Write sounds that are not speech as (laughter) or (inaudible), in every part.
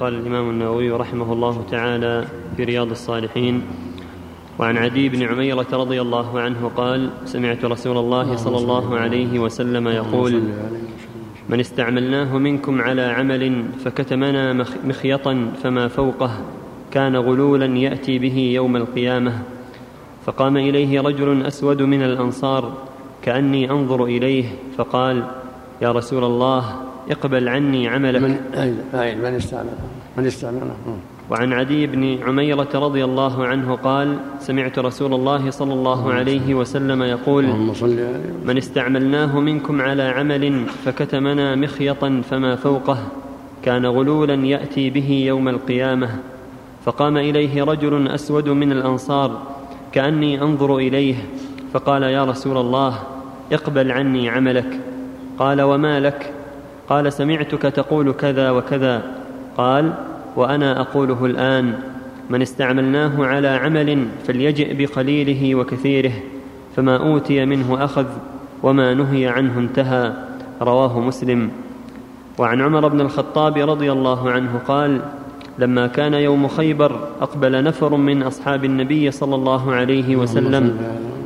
قال الإمام النووي رحمه الله تعالى في رياض الصالحين وعن عدي بن عميرة رضي الله عنه قال سمعت رسول الله صلى الله عليه وسلم يقول من استعملناه منكم على عمل فكتمنا مخيطا فما فوقه كان غلولا يأتي به يوم القيامة فقام إليه رجل أسود من الأنصار كأني أنظر إليه فقال يا رسول الله اقبل عني عملك. من, من استعمله؟ من استعمله وعن عدي بن عميرة رضي الله عنه قال سمعت رسول الله صلى الله عليه وسلم يقول من استعملناه منكم على عمل فكتمنا مخيطا فما فوقه كان غلولا يأتي به يوم القيامة فقام إليه رجل أسود من الأنصار كأني أنظر إليه فقال يا رسول الله اقبل عني عملك. قال وما لك؟ قال سمعتك تقول كذا وكذا. قال وأنا أقوله الآن من استعملناه على عمل فليجئ بقليله وكثيره فما أوتي منه أخذ وما نهي عنه انتهى رواه مسلم. وعن عمر بن الخطاب رضي الله عنه قال لما كان يوم خيبر أقبل نفر من أصحاب النبي صلى الله عليه وسلم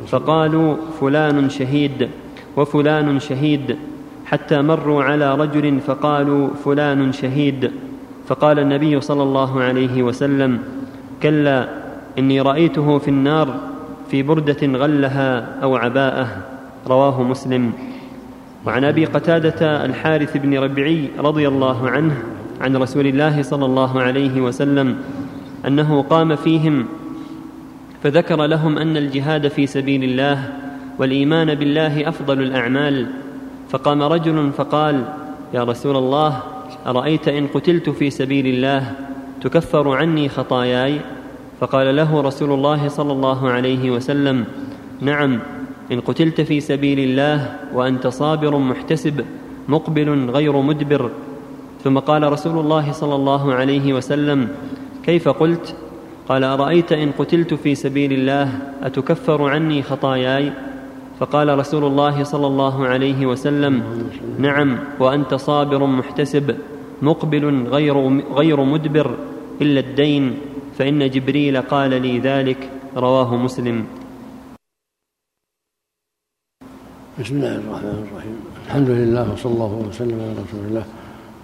فقالوا فلان شهيد وفلان شهيد. حتى مروا على رجل فقالوا فلان شهيد. فقال النبي صلى الله عليه وسلم كلا إني رأيته في النار في بردة غلها أو عباءه. رواه مسلم. وعن أبي قتادة الحارث بن ربعي رضي الله عنه عن رسول الله صلى الله عليه وسلم أنه قام فيهم فذكر لهم أن الجهاد في سبيل الله والإيمان بالله أفضل الأعمال. فقام رجل فقال يا رسول الله أرأيت إن قتلت في سبيل الله تكفر عني خطاياي؟ فقال له رسول الله صلى الله عليه وسلم نعم إن قتلت في سبيل الله وأنت صابر محتسب مقبل غير مدبر. ثم قال رسول الله صلى الله عليه وسلم كيف قلت؟ قال أرأيت إن قتلت في سبيل الله أتكفر عني خطاياي؟ فقال رسول الله صلى الله عليه وسلم نعم وأنت صابر محتسب. مقبل غير غير مدبر إلا الدين فإن جبريل قال لي ذلك رواه مسلم. بسم الله الرحمن الرحيم. الحمد لله وصلى الله وسلم على رسول الله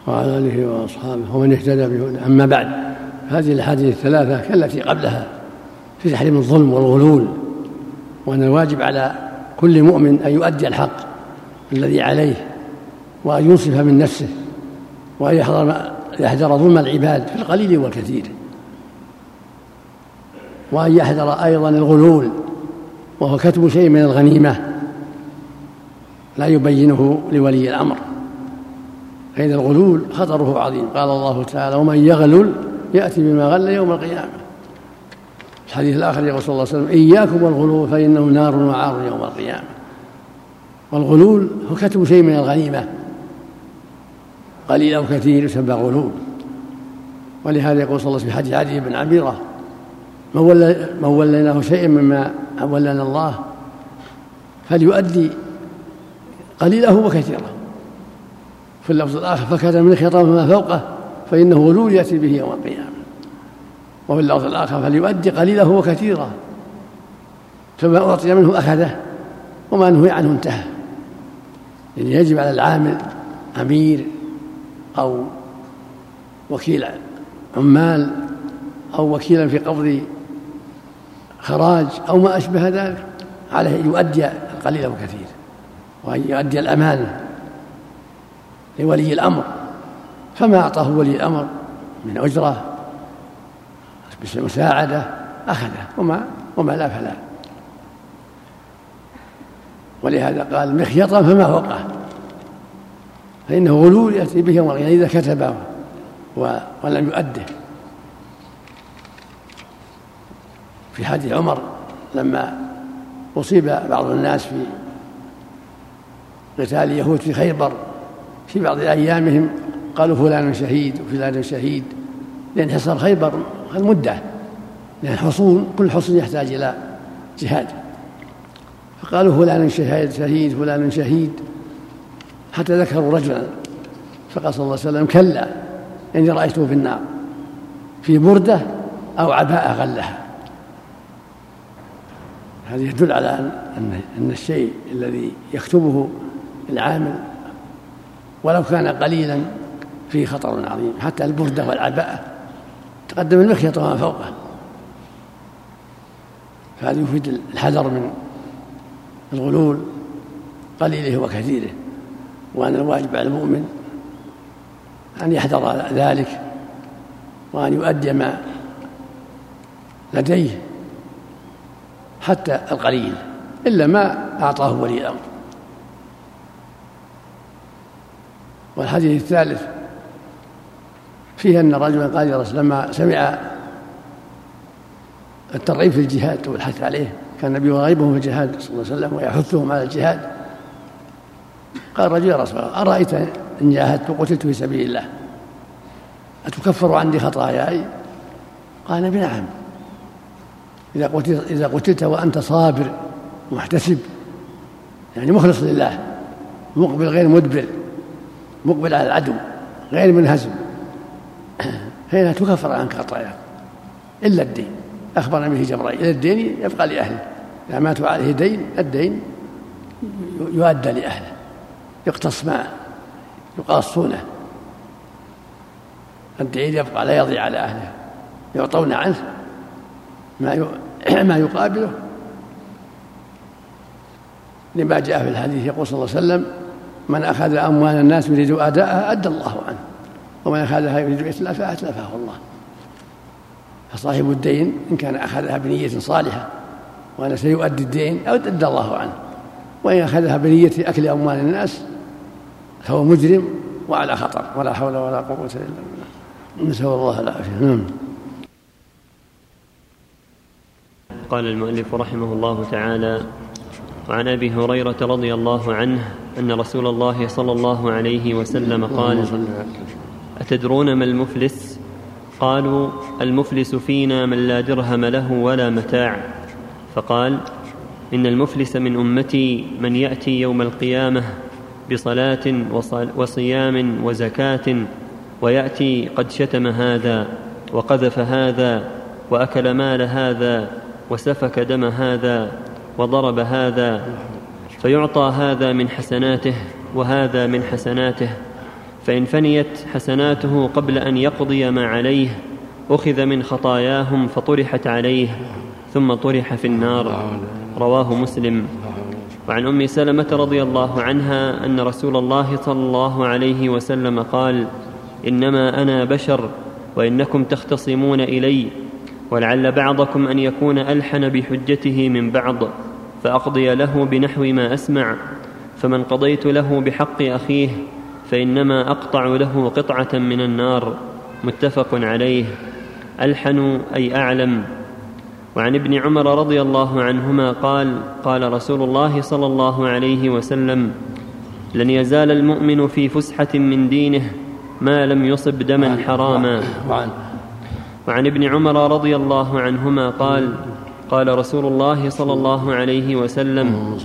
وعلى آله وأصحابه. ومن اهتدى به أما بعد هذه الأحاديث الثلاثة كالتي قبلها في تحريم الظلم والغلول وأن الواجب على كل مؤمن أن يؤدي الحق الذي عليه وأن ينصف من نفسه. وأن يحذر يحذر ظلم العباد في القليل والكثير. وأن يحذر أيضا الغلول وهو كتب شيء من الغنيمة لا يبينه لولي الأمر. فإن الغلول خطره عظيم. قال الله تعالى ومن يغلل يأتي بما غل يوم القيامة. الحديث الآخر يقول صلى الله عليه وسلم إياكم والغلول فإنه نار وعار يوم القيامة. والغلول هو كتب شيء من الغنيمة. قليل أو كثير يسمى غلول ولهذا يقول صلى الله عليه وسلم في حديث علي بن عبيرة من, ولى من وليناه شيئا مما ولنا الله فليؤدي قليله وكثيره في اللفظ الآخر فكتب من خطاب ما فوقه فإنه غلول يأتي به يوم القيامة. وفي اللفظ الآخر فليؤدي قليله وكثيرا فما أعطي منه أخذه وما نهي عنه انتهى. يعني يجب على العامل أمير أو وكيل عمال أو وكيلا في قبض خراج أو ما أشبه ذلك عليه أن يؤدي القليل والكثير وأن يؤدي الأمانة لولي الأمر. فما أعطاه ولي الأمر من أجرة مساعدة أخذه وما وما لا فلا. ولهذا قال مخيطا فما فوقه. فإنه غلول يأتي به يوم القيامة إذا كتبه ولم يؤده. في حديث عمر لما أصيب بعض الناس في قتال اليهود في خيبر في بعض أيامهم قالوا فلان شهيد وفلان شهيد. لأن حصار خيبر المدة لأن الحصون كل حصن يحتاج إلى جهاد. فقالوا فلان شهيد شهيد فلان شهيد. حتى ذكروا رجلا فقال صلى الله عليه وسلم كلا إني رأيته في النار في بردة أو عباءة غلها. هذا يدل على أن أن الشيء الذي يكتبه العامل ولو كان قليلا فيه خطر عظيم. حتى البردة والعباءة تقدم المخيط وما فوقه فهذا يفيد الحذر من الغلول قليله وكثيره. وأن الواجب على المؤمن أن يحذر ذلك وأن يؤدي ما لديه حتى القليل إلا ما أعطاه ولي الأمر. والحديث الثالث فيه أن رجلا قال لما سمع الترغيب في الجهاد والحث عليه كان النبي يرغبهم في الجهاد صلى الله عليه وسلم ويحثهم على الجهاد. قال رجل يا رسول الله أرأيت إن جاهدت؟ وقتلت في سبيل الله. أتكفر عني خطاياي؟ قال النبي نعم. إذا قتلت إذا قتلت وأنت صابر محتسب يعني مخلص لله مقبل غير مدبر مقبل على العدو غير منهزم فإنها تكفر عنك خطاياك. إلا الدين. أخبرنا به جبرائيل. إلى الدين يبقى لأهله. إذا ماتوا عليه دين الدين يؤدى لأهله. يقتص ما يقاصونه. الدين يبقى لا يضيع على أهله يعطون عنه ما (clears throat) ما يقابله. لما جاء في الحديث يقول صلى الله عليه وسلم من أخذ أموال الناس يريد أداءها أدى الله عنه ومن أخذها يريد إتلافها أتلفه الله. فصاحب الدين إن كان أخذها بنية صالحة وأنا سيؤدي الدين أدى الله عنه وإن أخذها بنية أكل أموال الناس فهو مجرم وعلى خطر ولا حول ولا قوة إلا بالله. نسأل الله العافية. نعم. قال المؤلف رحمه الله تعالى وعن أبي هريرة رضي الله عنه أن رسول الله صلى الله عليه وسلم قال أتدرون ما المفلس؟ قالوا المفلس فينا من لا درهم له ولا متاع. فقال إن المفلس من أمتي من يأتي يوم القيامة بصلاة وصيام وزكاة ويأتي قد شتم هذا وقذف هذا وأكل مال هذا وسفك دم هذا وضرب هذا فيعطى هذا من حسناته وهذا من حسناته فإن فنيت حسناته قبل أن يقضي ما عليه أخذ من خطاياهم فطرحت عليه ثم طرح في النار رواه مسلم. وعن أم سلمة رضي الله عنها أن رسول الله صلى الله عليه وسلم قال إنما أنا بشر وإنكم تختصمون إلي ولعل بعضكم أن يكون ألحن بحجته من بعض فأقضي له بنحو ما أسمع فمن قضيت له بحق أخيه فإنما أقطع له قطعة من النار متفق عليه الحن أي أعلم. وعن ابن عمر رضي الله عنهما قال قال رسول الله صلى الله عليه وسلم لن يزال المؤمن في فسحة من دينه ما لم يصب دما حراما. وعن ابن عمر رضي الله عنهما قال قال رسول الله صلى الله عليه وسلم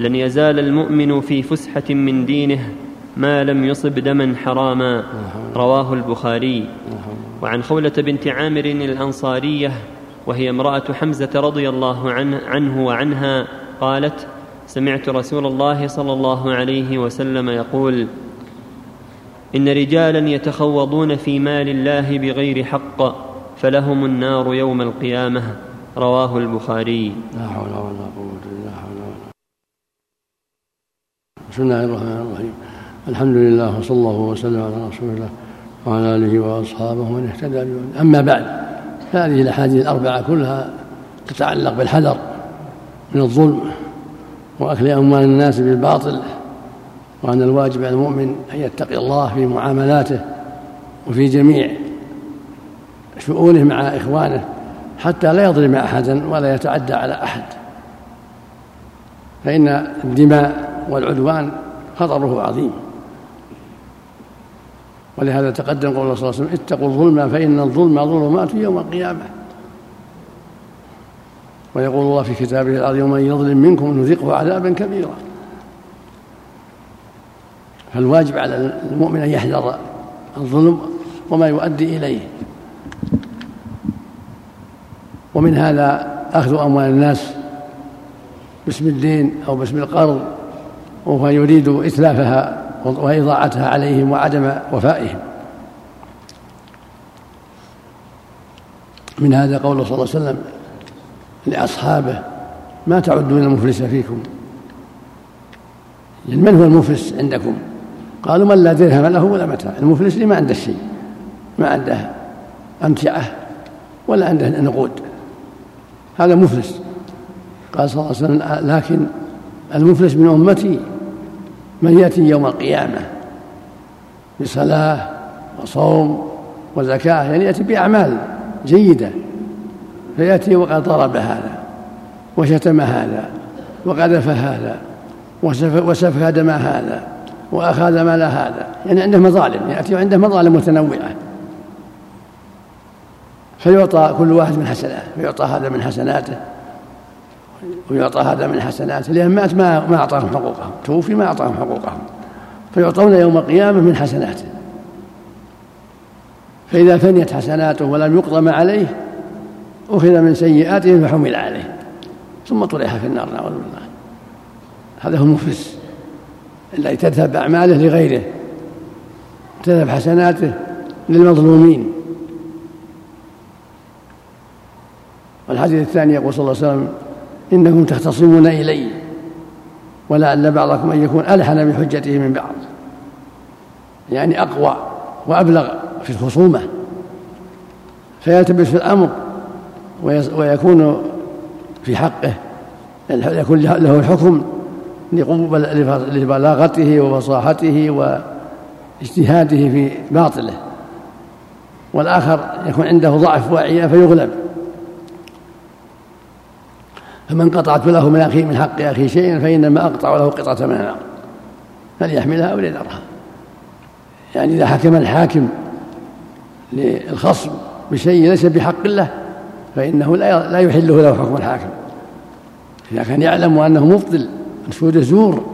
لن يزال المؤمن في فسحة من دينه ما لم يصب دما حراما. رواه البخاري. وعن خولة بنت عامر الأنصارية وهي امرأة حمزة رضي الله عنه وعنها قالت سمعت رسول الله صلى الله عليه وسلم يقول إن رجالا يتخوضون في مال الله بغير حق فلهم النار يوم القيامة. رواه البخاري. لا حول ولا قوة إلا حول بسم الله الرحمن الرحيم. الحمد لله وصلى الله وسلم على رسول الله وعلى آله وأصحابه ومن اهتدى أما بعد هذه الأحاديث الأربعة كلها تتعلق بالحذر من الظلم وأكل أموال الناس بالباطل وأن الواجب على المؤمن أن يتقي الله في معاملاته وفي جميع شؤونه مع إخوانه حتى لا يظلم أحدا ولا يتعدى على أحد. فإن الدماء والعدوان خطره عظيم. ولهذا تقدم قول صلى الله عليه وسلم اتقوا الظلم فإن الظلم ظلمات يوم القيامة. ويقول الله في كتابه العظيم من يظلم منكم نذقه عذابا كبيرا. فالواجب على المؤمن أن يحذر الظلم وما يؤدي إليه. ومن هذا أخذ أموال الناس باسم الدين أو باسم القرض وهو يريد إتلافها وإضاعتها عليهم وعدم وفائهم. من هذا قوله صلى الله عليه وسلم لأصحابه ما تعدون المفلس فيكم؟ يعني من هو المفلس عندكم؟ قالوا من لا درهم له ولا متاع المفلس اللي ما عنده شيء ما عنده أمتعة ولا عنده نقود هذا مفلس. قال صلى الله عليه وسلم لكن المفلس من أمتي من يأتي يوم القيامة؟ بصلاة وصوم وزكاة يعني يأتي بأعمال جيدة. فيأتي وقد ضرب هذا وشتم هذا وقذف هذا وسفك دم هذا وأخذ مال هذا. يعني عنده مظالم يأتي وعنده مظالم متنوعة. فيعطى كل واحد من حسناته فيعطى هذا من حسناته. ويعطى هذا من حسناته لأن مات ما ما أعطاهم حقوقهم توفي ما أعطاهم حقوقهم فيعطون يوم القيامة من حسناته. فإذا فنيت حسناته ولم يقضى ما عليه أخذ من سيئاته فحمل عليه ثم طرح في النار نعوذ بالله. هذا هو المفلس الذي تذهب أعماله لغيره تذهب حسناته للمظلومين. والحديث الثاني يقول صلى الله عليه وسلم إنكم تختصمون إلي ولعل بعضكم أن يكون ألحن بحجته من بعض. يعني أقوى وأبلغ في الخصومة. فيلتبس في الأمر ويكون في حقه. يكون له الحكم لبلاغته وفصاحته واجتهاده في باطله. والآخر يكون عنده ضعف وعي فيغلب. فمن قطعت له من أخي من حق أخي شيئا فإنما أقطع له قطعة من النار فليحملها أو ليذرها يعني إذا حكم الحاكم للخصم بشيء ليس بحق له فإنه لا يحله له حكم الحاكم. إذا كان يعلم أنه مبطل شهود زور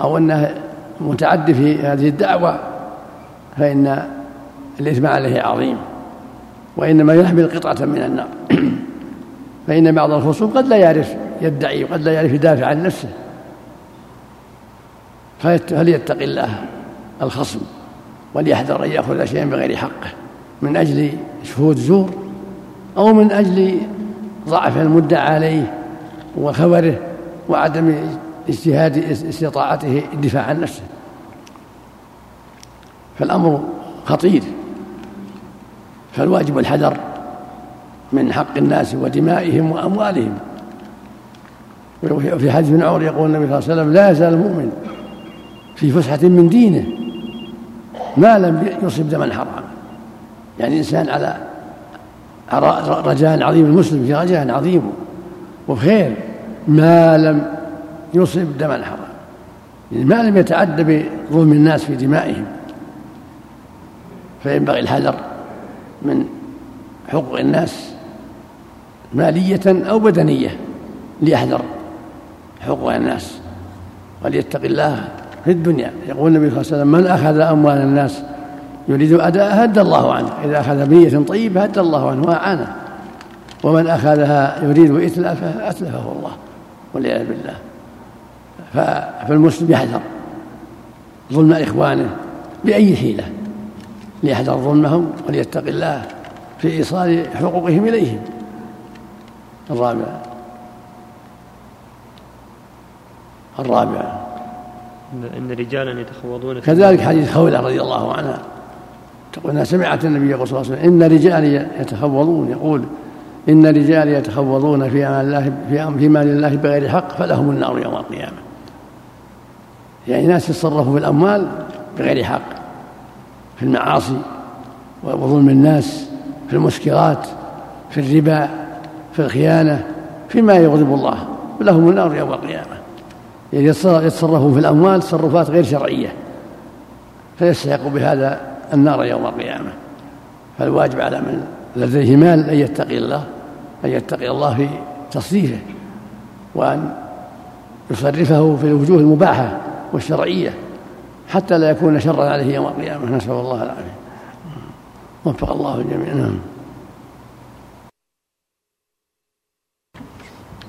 أو أنه متعدي في هذه الدعوة فإن الإثم عليه عظيم. وإنما يحمل قطعة من النار. (clears throat) فإن بعض الخصوم قد لا يعرف يدعي وقد لا يعرف يدافع عن نفسه. فليتق الله الخصم وليحذر أن يأخذ شيئا بغير حقه من أجل شهود زور أو من أجل ضعف المدعى عليه وخبره وعدم اجتهاد استطاعته الدفاع عن نفسه. فالأمر خطير. فالواجب الحذر من حق الناس ودمائهم وأموالهم. وفي حديث ابن عمر يقول النبي صلى الله عليه وسلم لا يزال المؤمن في فسحة من دينه ما لم يصب دما حراما يعني إنسان على رجاء عظيم المسلم في رجاء عظيم وخير ما لم يصب دما حراما يعني ما لم يتعد بظلم الناس في دمائهم. فينبغي الحذر من حقوق الناس مالية أو بدنية ليحذر حقوق الناس وليتق الله في الدنيا. يقول النبي صلى الله عليه وسلم من أخذ أموال الناس يريد أداء هد الله عنه إذا أخذ بنية طيبة هد الله عنه وأعانه. ومن أخذها يريد إتلافها أتلفه الله والعياذ بالله. فالمسلم يحذر ظلم إخوانه بأي حيلة ليحذر ظلمهم وليتق الله في إيصال حقوقهم إليهم. الرابع. الرابع. إن رجالا يتخوضون كذلك حديث خولة رضي الله عنها تقول أنها سمعت النبي صلى الله عليه وسلم إن رجالا يتخوضون يقول إن رجال يتخوضون في أمان الله في في مال الله بغير حق فلهم النار يوم القيامة. يعني ناس يتصرفوا في الأموال بغير حق في المعاصي وظلم الناس في المسكرات في الربا. في الخيانة فيما يغضب الله لهم النار يوم القيامة. يعني يتصرفون في الأموال تصرفات غير شرعية فيستحق بهذا النار يوم القيامة. فالواجب على من لديه مال أن يتقي الله أن يتقي الله في تصريفه وأن يصرفه في الوجوه المباحة والشرعية حتى لا يكون شرا عليه يوم القيامة. نسأل الله العافية. وفق الله الجميع. نعم.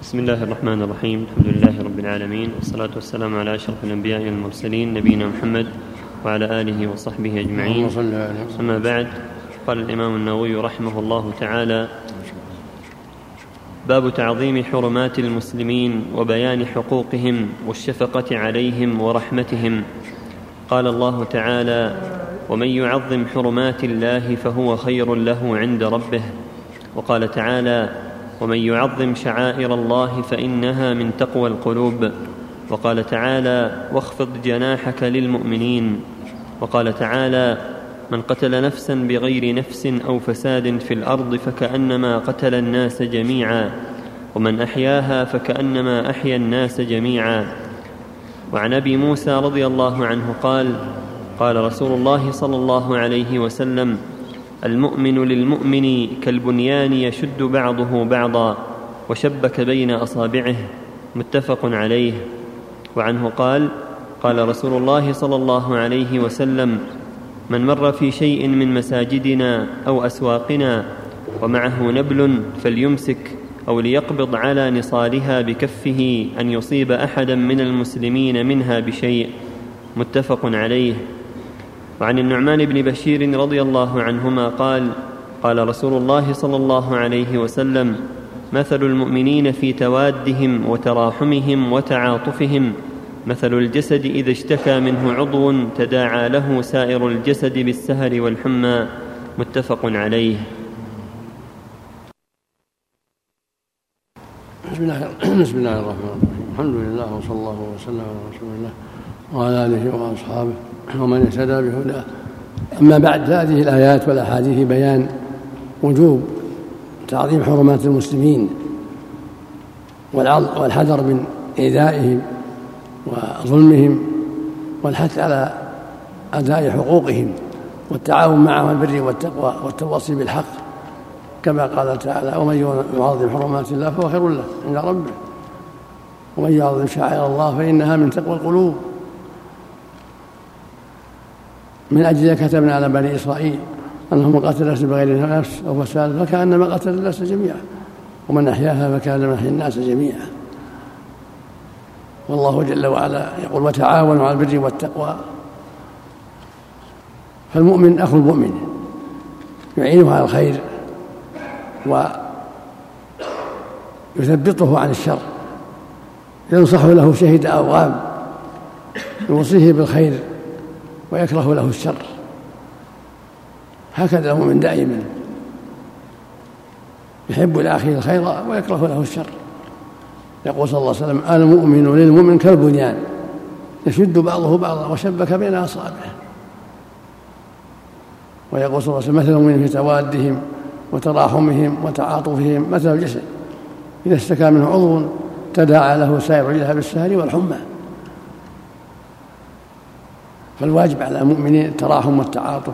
بسم الله الرحمن الرحيم. الحمد لله رب العالمين. والصلاة والسلام على أشرف الأنبياء والمرسلين نبينا محمد وعلى آله وصحبه أجمعين. أما بعد قال الإمام النووي رحمه الله تعالى باب تعظيم حرمات المسلمين وبيان حقوقهم والشفقة عليهم ورحمتهم. قال الله تعالى ومن يعظم حرمات الله فهو خير له عند ربه. وقال تعالى ومن يعظم شعائر الله فإنها من تقوى القلوب. وقال تعالى واخفض جناحك للمؤمنين. وقال تعالى من قتل نفسا بغير نفس أو فساد في الأرض فكأنما قتل الناس جميعا ومن أحياها فكأنما أحيا الناس جميعا. وعن أبي موسى رضي الله عنه قال قال رسول الله صلى الله عليه وسلم المؤمن للمؤمن كالبنيان يشد بعضه بعضا وشبك بين أصابعه متفق عليه. وعنه قال قال رسول الله صلى الله عليه وسلم من مر في شيء من مساجدنا أو أسواقنا ومعه نبل فليمسك أو ليقبض على نصالها بكفه أن يصيب أحدا من المسلمين منها بشيء. متفق عليه. وعن النعمان بن بشير رضي الله عنهما قال قال رسول الله صلى الله عليه وسلم مثل المؤمنين في توادهم وتراحمهم وتعاطفهم مثل الجسد إذا اشتكى منه عضو تداعى له سائر الجسد بالسهر والحمى. متفق عليه. بسم الله الرحمن الرحيم. الحمد لله وصلى الله وسلم على رسول الله وعلى آله وأصحابه. ومن اهتدى بهداه أما بعد هذه الآيات والأحاديث بيان وجوب تعظيم حرمات المسلمين والحذر من إيذائهم وظلمهم والحث على أداء حقوقهم والتعاون معهم البر والتقوى والتواصي بالحق. كما قال تعالى ومن يعظم حرمات الله فهو خير له عند ربه. ومن يعظم شعائر الله فإنها من تقوى القلوب. من أجل كتبنا على بني إسرائيل أنهم قتل نفسا بغير نفس أو فساد فكأنما قتل الناس جميعا. ومن أحياها فكأنما أحيا الناس جميعا. والله جل وعلا يقول وتعاونوا على البر والتقوى. فالمؤمن أخو المؤمن يعينه على الخير ويثبطه عن الشر. ينصح له شهد أوغام يوصيه بالخير. ويكره له الشر. هكذا المؤمن دائما يحب لأخيه الخير ويكره له الشر. يقول صلى الله عليه وسلم المؤمن للمؤمن كالبنيان يشد بعضه بعضا وشبك بين أصابعه. ويقول صلى الله عليه وسلم مثل المؤمن في توادهم وتراحمهم وتعاطفهم مثل الجسد إذا اشتكى منه عضو تداعى له سائر الجسد بالسهر والحمى. فالواجب على المؤمنين التراحم والتعاطف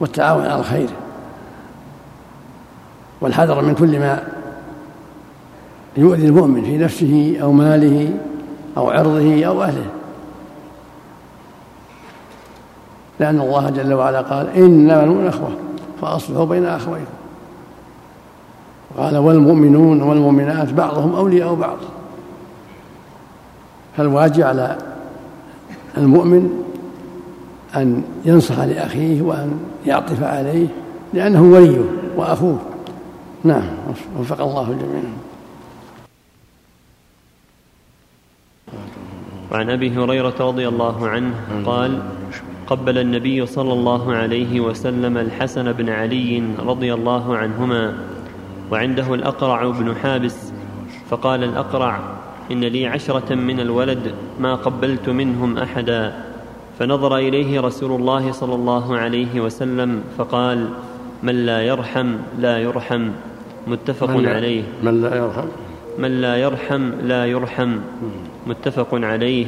والتعاون على الخير والحذر من كل ما يؤذي المؤمن في نفسه أو ماله أو عرضه أو أهله. لأن الله جل وعلا قال إنما المؤمنون أخوة فأصلحوا بين أخويكم. قال والمؤمنون والمؤمنات بعضهم أولياء بعض. فالواجب على المؤمن أن ينصح لأخيه وأن يعطف عليه لأنه وليه وأخوه. نعم وفق الله الجميع وعن أبي هريرة رضي الله عنه قال قبل النبي صلى الله عليه وسلم الحسن بن علي رضي الله عنهما وعنده الأقرع بن حابس فقال الأقرع إن لي عشرة من الولد ما قبلت منهم أحدا. فنظر إليه رسول الله صلى الله عليه وسلم فقال من لا يرحم لا يرحم. متفق من عليه. من لا يرحم؟ من لا يرحم لا يرحم. متفق عليه.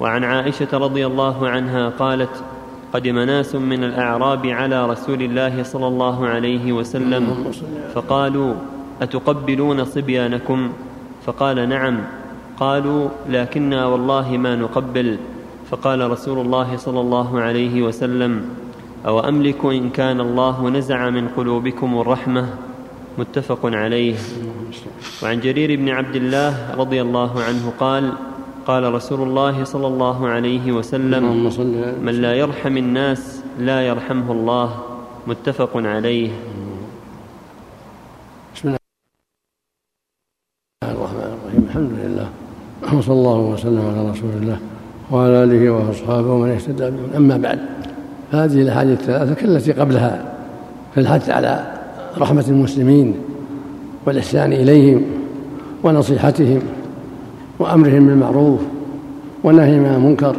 وعن عائشة رضي الله عنها قالت قدم ناس من الأعراب على رسول الله صلى الله عليه وسلم. فقالوا أتقبلون صبيانكم؟ فقال نعم. قالوا لكنا والله ما نقبل. فقال رسول الله صلى الله عليه وسلم أو املك إن كان الله نزع من قلوبكم الرحمة؟ متفق عليه. وعن جرير بن عبد الله رضي الله عنه قال قال رسول الله صلى الله عليه وسلم من لا يرحم الناس لا يرحمه الله. متفق عليه. بسم الله الرحمن الرحيم. الحمد لله وصلى الله وسلم على رسول الله. وعلى آله وأصحابه ومن اهتدى بهم. أما بعد هذه الأحاديث الثلاثة كالتي قبلها في الحث على رحمة المسلمين والإحسان إليهم ونصيحتهم وأمرهم بالمعروف والنهي عن المنكر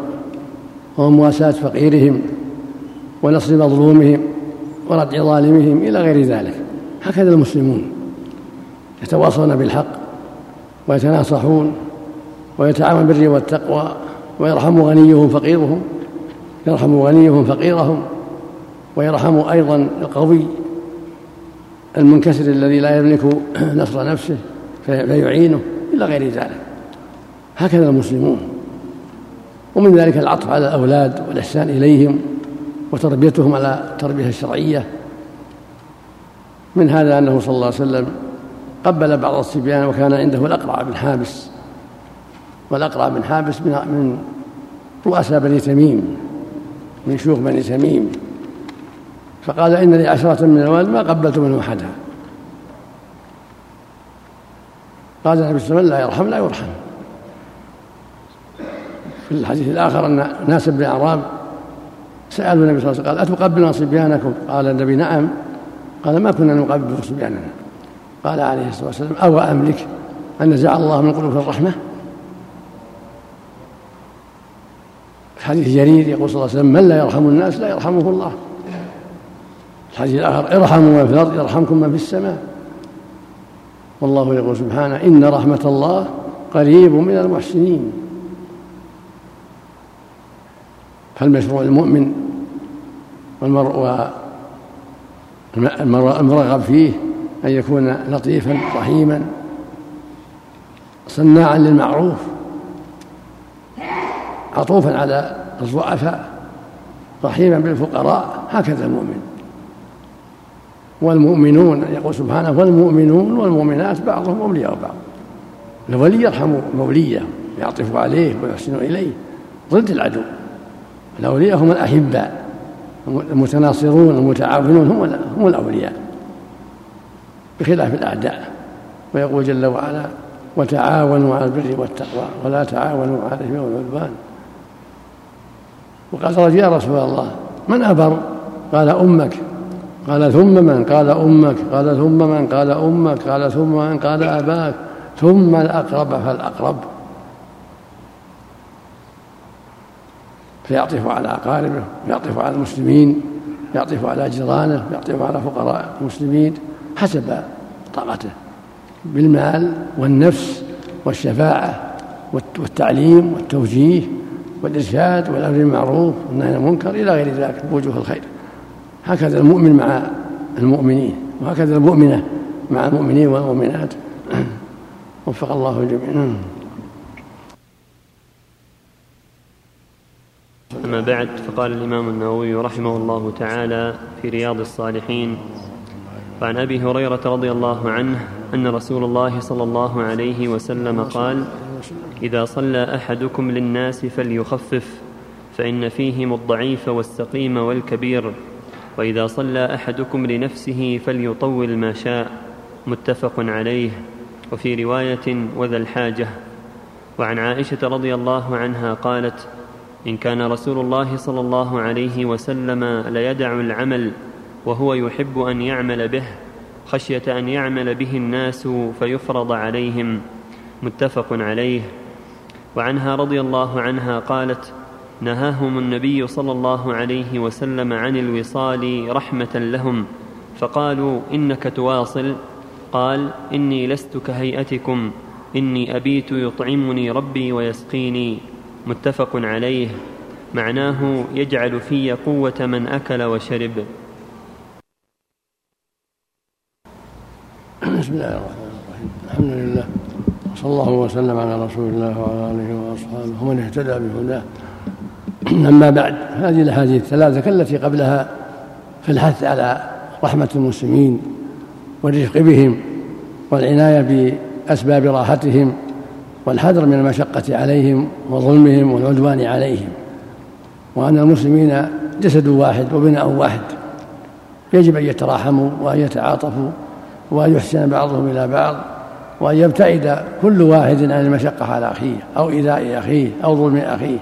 ومواساة فقيرهم ونصر مظلومهم وردع ظالمهم إلى غير ذلك. هكذا المسلمون يتواصون بالحق ويتناصحون ويتعاون بالبر والتقوى ويرحم غنيهم فقيرهم يرحم غنيهم فقيرهم ويرحم أيضا القوي المنكسر الذي لا يملك (clears throat) نصر نفسه فيعينه إلى غير ذلك. هكذا المسلمون. ومن ذلك العطف على الأولاد والإحسان إليهم وتربيتهم على التربية الشرعية. من هذا أنه صلى الله عليه وسلم قبل بعض الصبيان وكان عنده الأقرع بن حابس. والأقرع بن حابس من رؤساء بني تميم من شيوخ بني تميم. فقال إن لي عشرة من الوالد ما قبلت منهم أحدا. قال النبي صلى الله عليه وسلم لا يرحم لا يرحم. في الحديث الآخر أن ناس بن أعراب سألوا النبي صلى الله عليه وسلم قال أتقبلون صبيانكم؟ قال النبي نعم. قال ما كنا نقبل صبياننا. قال عليه الصلاة والسلام أو أملك أن نزع الله من قلوب الرحمة حديث جرير يقول صلى الله عليه وسلم من لا يرحم الناس لا يرحمه الله. الحديث الآخر ارحموا من في الأرض يرحمكم من في السماء. والله يقول سبحانه إن رحمة الله قريب من المحسنين. فالمشروع المؤمن والمرء المرغب فيه أن يكون لطيفا رحيما صناعا للمعروف. عطوفا على الضعفاء رحيما بالفقراء هكذا المؤمن. والمؤمنون يقول سبحانه والمؤمنون والمؤمنات بعضهم أولياء بعض. الولي يرحم موليه يعطف عليه ويحسن إليه. ضد العدو. الأولياء هم الأحباء. المتناصرون المتعاونون هم هم الأولياء. بخلاف الأعداء. ويقول جل وعلا وتعاونوا على البر والتقوى ولا تعاونوا على الإثم والعدوان وقال رجل يا رسول الله من أبر؟ قال أمك. قال ثم من؟ قال أمك. قال ثم من؟ قال أمك. قال ثم من؟ قال أباك. ثم الأقرب فالأقرب. فيعطف على أقاربه يعطف على المسلمين يعطف على جيرانه يعطف على فقراء المسلمين حسب طاقته بالمال والنفس والشفاعة والتعليم والتوجيه. والإرشاد والأمر بالمعروف والنهي عن المنكر إلى غير ذلك وجوه الخير. هكذا المؤمن مع المؤمنين وهكذا المؤمنة مع المؤمنين والمؤمنات. (clears throat) وفق الله الجميع. أما بعد فقال الإمام النووي رحمه الله تعالى في رياض الصالحين وعن أبي هريرة رضي الله عنه أن رسول الله صلى الله عليه وسلم قال إذا صلى أحدكم للناس فليخفف فإن فيهم الضعيف والسقيم والكبير. وإذا صلى أحدكم لنفسه فليطول ما شاء. متفق عليه. وفي رواية وذا الحاجة. وعن عائشة رضي الله عنها قالت إن كان رسول الله صلى الله عليه وسلم ليدع العمل وهو يحب أن يعمل به خشية أن يعمل به الناس فيفرض عليهم. متفق عليه. وعنها رضي الله عنها قالت نهاهم النبي صلى الله عليه وسلم عن الوصال رحمة لهم فقالوا إنك تواصل. قال إني لست كهيئتكم إني أبيت يطعمني ربي ويسقيني. متفق عليه. معناه يجعل في قوة من أكل وشرب. بسم الله الرحمن الرحيم. الحمد لله. صلى الله وسلم على رسول الله وعلى آله وأصحابه ومن اهتدى بهداه. (clears throat) أما بعد هذه الأحاديث الثلاثة كالتي قبلها في الحث على رحمة المسلمين والرفق بهم والعناية أسباب راحتهم والحذر من المشقة عليهم وظلمهم والعدوان عليهم. وأن المسلمين جسد واحد وبناء واحد. يجب أن يتراحموا وأن يتعاطفوا وأن يحسن بعضهم إلى بعض. وأن يبتعد كل واحد عن المشقة على أخيه أو إيذاء أخيه أو ظلم أخيه.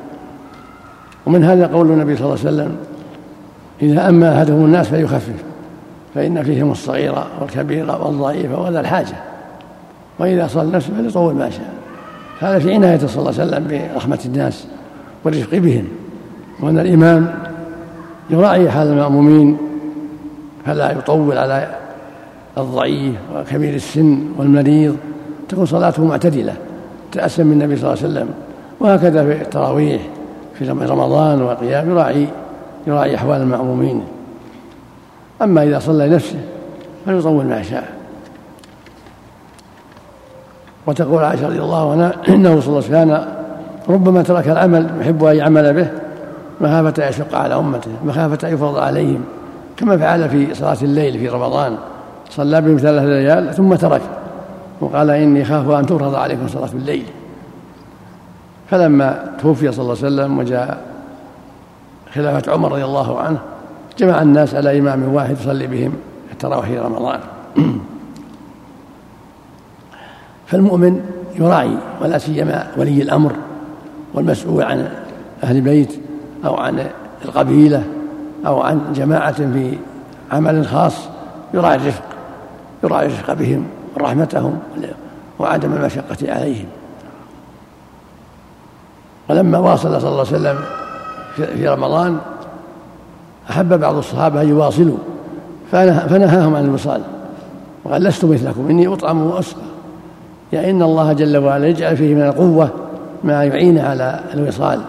ومن هذا قول النبي صلى الله عليه وسلم إذا أما أحدهم الناس فليخفف فإن فيهم الصغير والكبير والضعيف وذا الحاجة. وإذا صلى نفسه فليطول ما شاء. هذا في عناية صلى الله عليه وسلم برحمة الناس والرفق بهم. وأن الإمام يراعي حال المأمومين فلا يطول على الضعيف وكبير السن والمريض تكون صلاته معتدلة تأسم من النبي صلى الله عليه وسلم. وهكذا في التراويح في رمضان والقيام يراعي يراعي أحوال المأمومين. أما إذا صلى لنفسه فليطول ما شاء. وتقول عائشة رضي الله عنها (clears throat) إنه صلى الله عليه وسلم ربما ترك العمل يحب أن يعمل به مخافة يشق على أمته مخافة يفرض عليهم كما فعل في صلاة الليل في رمضان. صلى بهم ثلاث ليال ثم ترك وقال إني خاف أن تفرض عليكم صلاة الليل. فلما توفي صلى الله عليه وسلم وجاء خلافة عمر رضي الله عنه جمع الناس على إمام واحد يصلي بهم التراويح في رمضان. (clears throat) فالمؤمن يراعي ولا سيما ولي الأمر والمسؤول عن أهل البيت أو عن القبيلة أو عن جماعة في عمل خاص يراعي الرفق. يراعي الرفق بهم ورحمتهم وعدم المشقة عليهم. ولما واصل صلى الله عليه وسلم في رمضان أحب بعض الصحابة أن يواصلوا فنهاهم عن الوصال وقال لست مثلكم إني أطعم وأسقى. يعني إن الله جل وعلا يجعل فيه من القوة ما يعين على الوصال.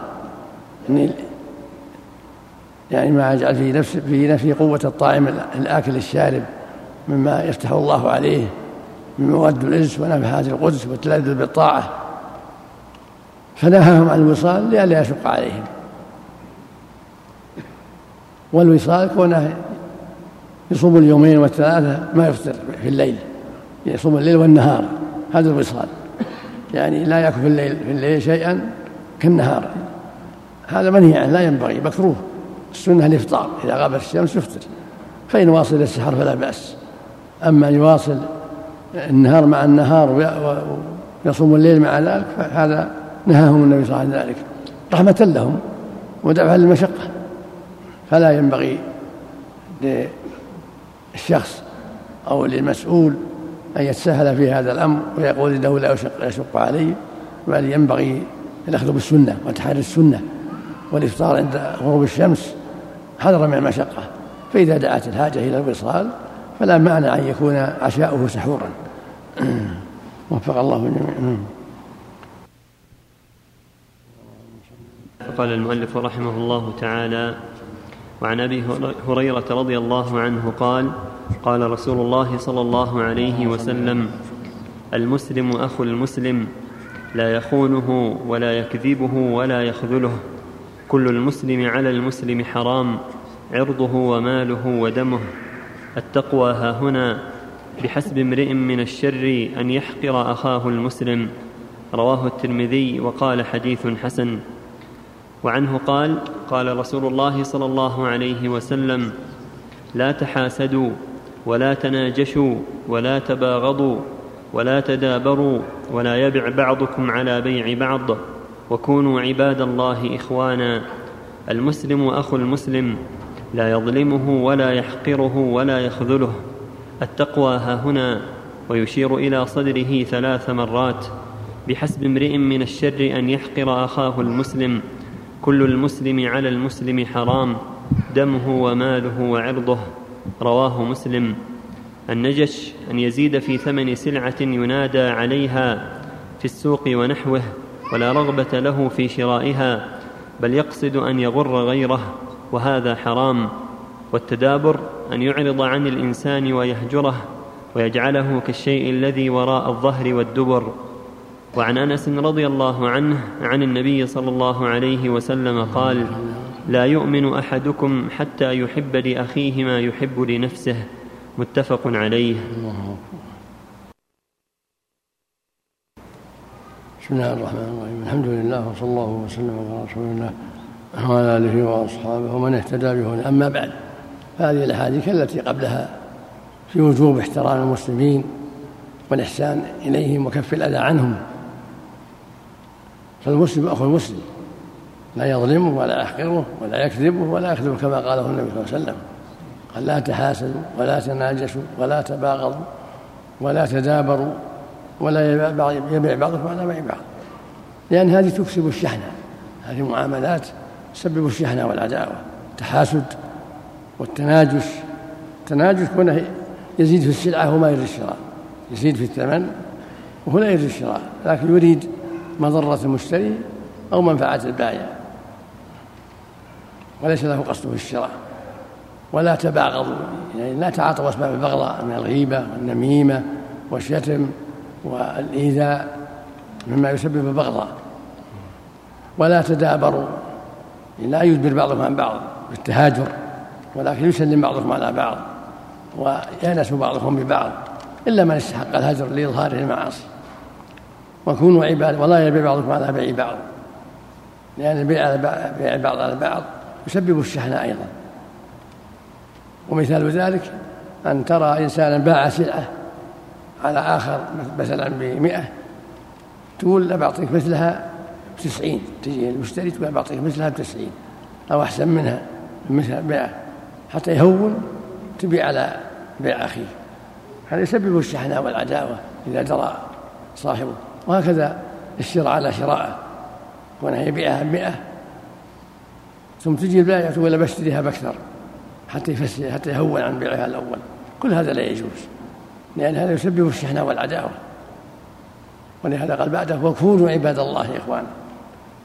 يعني يعني ما يجعل في نفسه في نفسه قوة الطاعم الآكل الشارب. مما يفتح الله عليه من مواد الإنس ونفحات القدس والتلذذ بالطاعة. فنهاهم عن الوصال لئلا يشق عليهم. والوصال كونه يصوم اليومين والثلاثة ما يفطر في الليل يصوم الليل والنهار. هذا الوصال. يعني لا يأكل في الليل في الليل شيئا كالنهار. هذا منهي عنه لا ينبغي مكروه. السنة الإفطار إذا غابت الشمس يفطر. فإن واصل السحر فلا بأس. أما أن يواصل النهار مع النهار ويصوم الليل مع ذلك فهذا نهاهم النبي صلى الله عليه وسلم ذلك. رحمة لهم ودفعا للمشقة. فلا ينبغي للشخص أو للمسؤول أن يتساهل في هذا الأمر ويقول إنه لا يشق, يشق عليه بل ينبغي الأخذ بالسنة وتحري السنة والإفطار عند غروب الشمس حذرا من المشقة. فإذا دعت الحاجة إلى الوصال فلا معنى أن يكون عشاؤه سحورا. (clears throat) وفق الله جميعا قال المؤلف رحمه الله تعالى وعن أبي هريرة رضي الله عنه قال قال رسول الله صلى الله عليه وسلم المسلم أخو المسلم لا يخونه ولا يكذبه ولا يخذله. كل المسلم على المسلم حرام عرضه وماله ودمه. التقوى ها هنا بحسب امرئ من الشر أن يحقر أخاه المسلم. رواه الترمذي وقال حديث حسن. وعنه قال قال رسول الله صلى الله عليه وسلم لا تحاسدوا ولا تناجشوا ولا تباغضوا ولا تدابروا ولا يبع بعضكم على بيع بعض وكونوا عباد الله إخوانا. المسلم أخو المسلم. لا يظلمه ولا يحقره ولا يخذله. التقوى ها هنا ويشير إلى صدره ثلاث مرات بحسب امرئ من الشر أن يحقر أخاه المسلم. كل المسلم على المسلم حرام دمه وماله وعرضه. رواه مسلم. النجش أن يزيد في ثمن سلعة ينادى عليها في السوق ونحوه ولا رغبة له في شرائها بل يقصد أن يغر غيره. وهذا حرام والتدابر أن يعرض عن الإنسان ويهجره ويجعله كالشيء الذي وراء الظهر والدبر. وعن أنس رضي الله عنه عن النبي صلى الله عليه وسلم قال لا يؤمن أحدكم حتى يحب لأخيه ما يحب لنفسه. متفق عليه. بسم الله الرحمن الرحيم. الحمد لله وصلى الله وسلم على رسول الله. وعلى اله وأصحابه ومن اهتدى به أما بعد هذه الأحاديث التي قبلها في وجوب احترام المسلمين والإحسان إليهم وكف الأذى عنهم. فالمسلم أخو المسلم لا يظلمه ولا يحقره ولا يكذبه ولا يكذبه كما قاله النبي صلى الله عليه وسلم. قال لا تحاسدوا ولا تناجشوا ولا تباغضوا ولا تدابروا ولا يبيع بعضكم على بيع بعض. لأن هذه تكسب الشحنة هذه معاملات تسبب الشحنة والعداوة التحاسد والتناجش. التناجش هنا يزيد في السلعة وما يريد الشراء يزيد في الثمن وهو لا يريد الشراء لكن يريد مضرة المشتري أو منفعة البائع. وليس له قصد في الشراء. ولا تباغضوا يعني لا تعاطوا أسباب البغضاء من الغيبة والنميمة والشتم والإيذاء مما يسبب البغضاء ولا تدابروا لا يدبر بعضهم عن بعض بالتهاجر ولكن يسلم بعضكم على بعض ويأنس بعضهم ببعض إلا من استحق الهجر لإظهاره المعاصي. وكونوا عباد ولا يبيع بعضكم على بيع بعض لأن البيع بيع بعض على بعض يسبب الشحنة أيضا. ومثال ذلك أن ترى إنسانا باع سلعة على آخر مثلا بمئة تقول لا بعطيك مثلها بتسعين تجي المشتري تقول بعطيك مثلها بتسعين أو أحسن منها مثل بيعه. حتى يهون تبيع على بيع أخيه. هذا يسبب الشحنة والعداوة إذا درى صاحبه. وهكذا الشراء على شراءه. كونه يبيعها بمئة ثم تجي البائع تقول بشتريها بأكثر. حتى يفسر حتى يهون عن بيعها الأول. كل هذا لا يجوز. لأن هذا يسبب الشحنة والعداوة. ولهذا قال بعده وكونوا عباد الله يا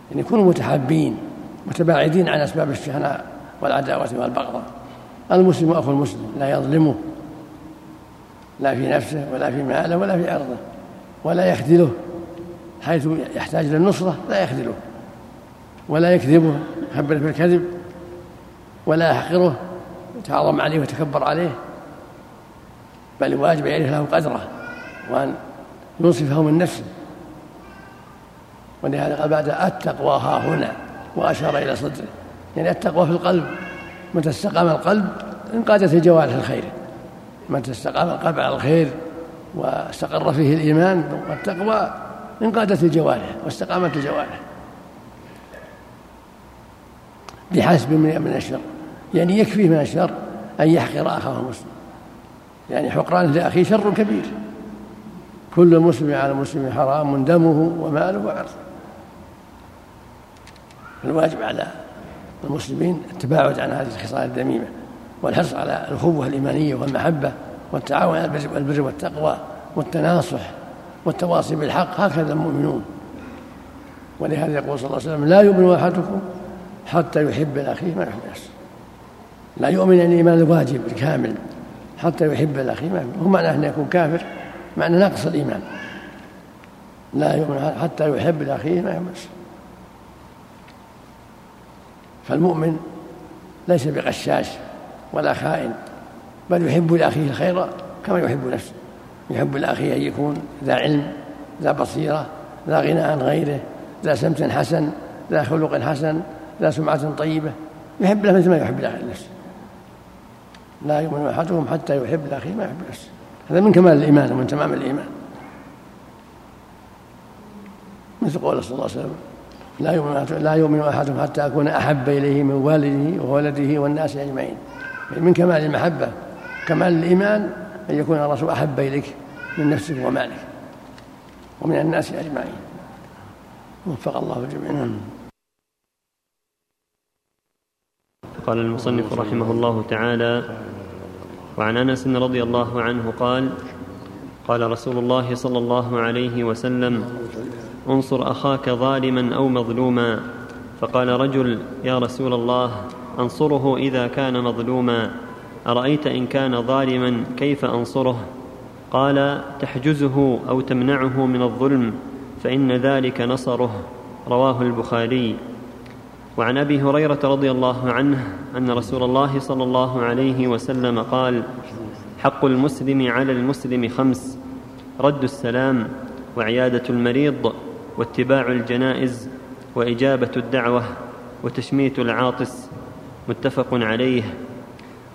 إخوان يعني كونوا متحابين متباعدين عن أسباب الشحناء والعداوة والبغضاء. المسلم أخو المسلم لا يظلمه لا في نفسه ولا في ماله ولا في عرضه ولا يخذله حيث يحتاج للنصرة لا يخذله ولا يكذبه يخبره بالكذب ولا يحقره يتعظم عليه ويتكبر عليه بل الواجب أن يعرف له قدره وأن ينصفه من نفسه. ولهذا قال بعد التقوى ها هنا وأشار إلى صدره. يعني التقوى في القلب متى استقام القلب انقادت الجوارح الخير. متى استقام القلب على الخير واستقر فيه الإيمان والتقوى انقادت الجوارح واستقامت الجوارح. بحسب من الشر. يعني يكفيه من الشر أن يحقر أخاه المسلم يعني حقرانه لأخيه شر كبير. كل مسلم على مسلم حرام دمه وماله وعرضه. الواجب على المسلمين التباعد عن هذه الخصال الذميمة والحرص على الأخوة الإيمانية والمحبة والتعاون على البر والتقوى والتناصح والتواصي بالحق هكذا المؤمنون. ولهذا يقول صلى الله عليه وسلم لا يؤمن أحدكم حتى يحب لأخيه ما يحب نفسه لا يؤمن الإيمان الواجب الكامل حتى يحب الأخي ما هو معنى أن يكون كافر معنى نقص الإيمان. لا يؤمن حتى يحب لأخيه ما يحب نفسه فالمؤمن ليس بغشاش ولا خائن بل يحب لأخيه الخير كما يحب نفسه. يحب لأخيه أن يكون ذا علم ذا بصيرة ذا غنى عن غيره ذا سمت حسن ذا خلق حسن ذا سمعة طيبة. يحب له مثل ما يحب لنفسه لا يؤمن أحدهم حتى يحب لأخيه ما يحب نفسه. هذا من كمال الإيمان ومن تمام الإيمان. مثل قول صلى الله عليه وسلم لا يؤمن لا يؤمن أحدهم حتى أكون أحب إليه من والده وولده والناس أجمعين. من كمال المحبة كمال الإيمان أن يكون الرسول أحب إليك من نفسك ومالك ومن الناس أجمعين. وفق الله الجميع. قال المصنف رحمه الله تعالى وعن أنس رضي الله عنه قال قال رسول الله صلى الله عليه وسلم انصر أخاك ظالما أو مظلوما. فقال رجل يا رسول الله أنصره إذا كان مظلوما. أرأيت إن كان ظالما كيف أنصره؟ قال تحجزه أو تمنعه من الظلم فإن ذلك نصره. رواه البخاري. وعن أبي هريرة رضي الله عنه أن رسول الله صلى الله عليه وسلم قال حق المسلم على المسلم خمس رد السلام وعيادة المريض واتباع الجنائز وإجابة الدعوة وتشميت العاطس متفق عليه.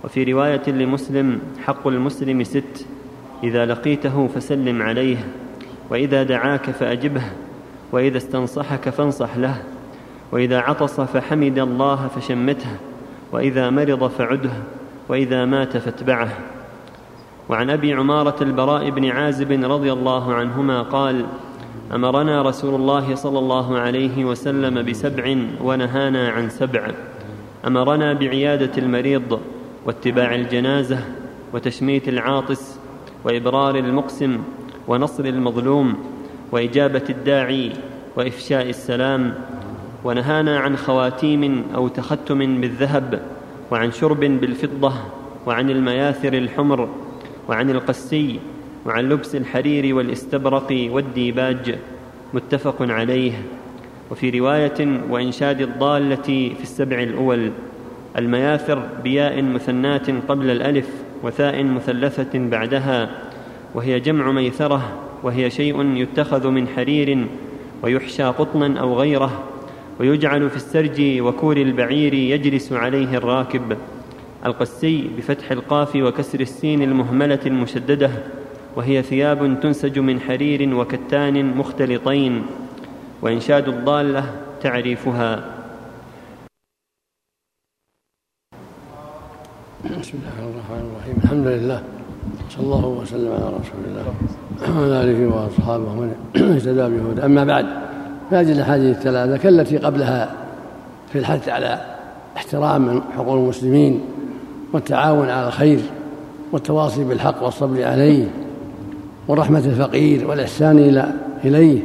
وفي رواية لمسلم حق المسلم ست إذا لقيته فسلم عليه وإذا دعاك فأجبه وإذا استنصحك فانصح له وإذا عطس فحمد الله فشمته وإذا مرض فعده وإذا مات فاتبعه. وعن أبي عمارة البراء بن عازب رضي الله عنهما قال أمرنا رسول الله صلى الله عليه وسلم بسبع ونهانا عن سبع. أمرنا بعيادة المريض واتباع الجنازة وتشميت العاطس وإبرار المقسم ونصر المظلوم وإجابة الداعي وإفشاء السلام. ونهانا عن خواتيم أو تختم بالذهب وعن شرب بالفضة وعن المياثر الحمر وعن القسي وعن لبس الحرير والاستبرق والديباج متفق عليه. وفي رواية وإنشاد الضالة في السبع الأول المياثر بياء مثنات قبل الألف وثاء مثلثة بعدها وهي جمع ميثره وهي شيء يتخذ من حرير ويحشى قطنا أو غيره ويجعل في السرج وكور البعير يجلس عليه الراكب. القسي بفتح القاف وكسر السين المهملة المشددة وهي ثياب تنسج من حرير وكتان مختلطين وإنشاد الضالة تعريفها. بسم الله الرحمن الرحيم. الحمد لله. صلى الله وسلم على رسول الله وعلى آله وأصحابه ومن اهتدى بهدى أما بعد فهذه الأحاديث الثلاثة كالتي قبلها في الحث على احترام حقوق المسلمين والتعاون على الخير والتواصي بالحق والصبر عليه ورحمة الفقير والإحسان إلى إليه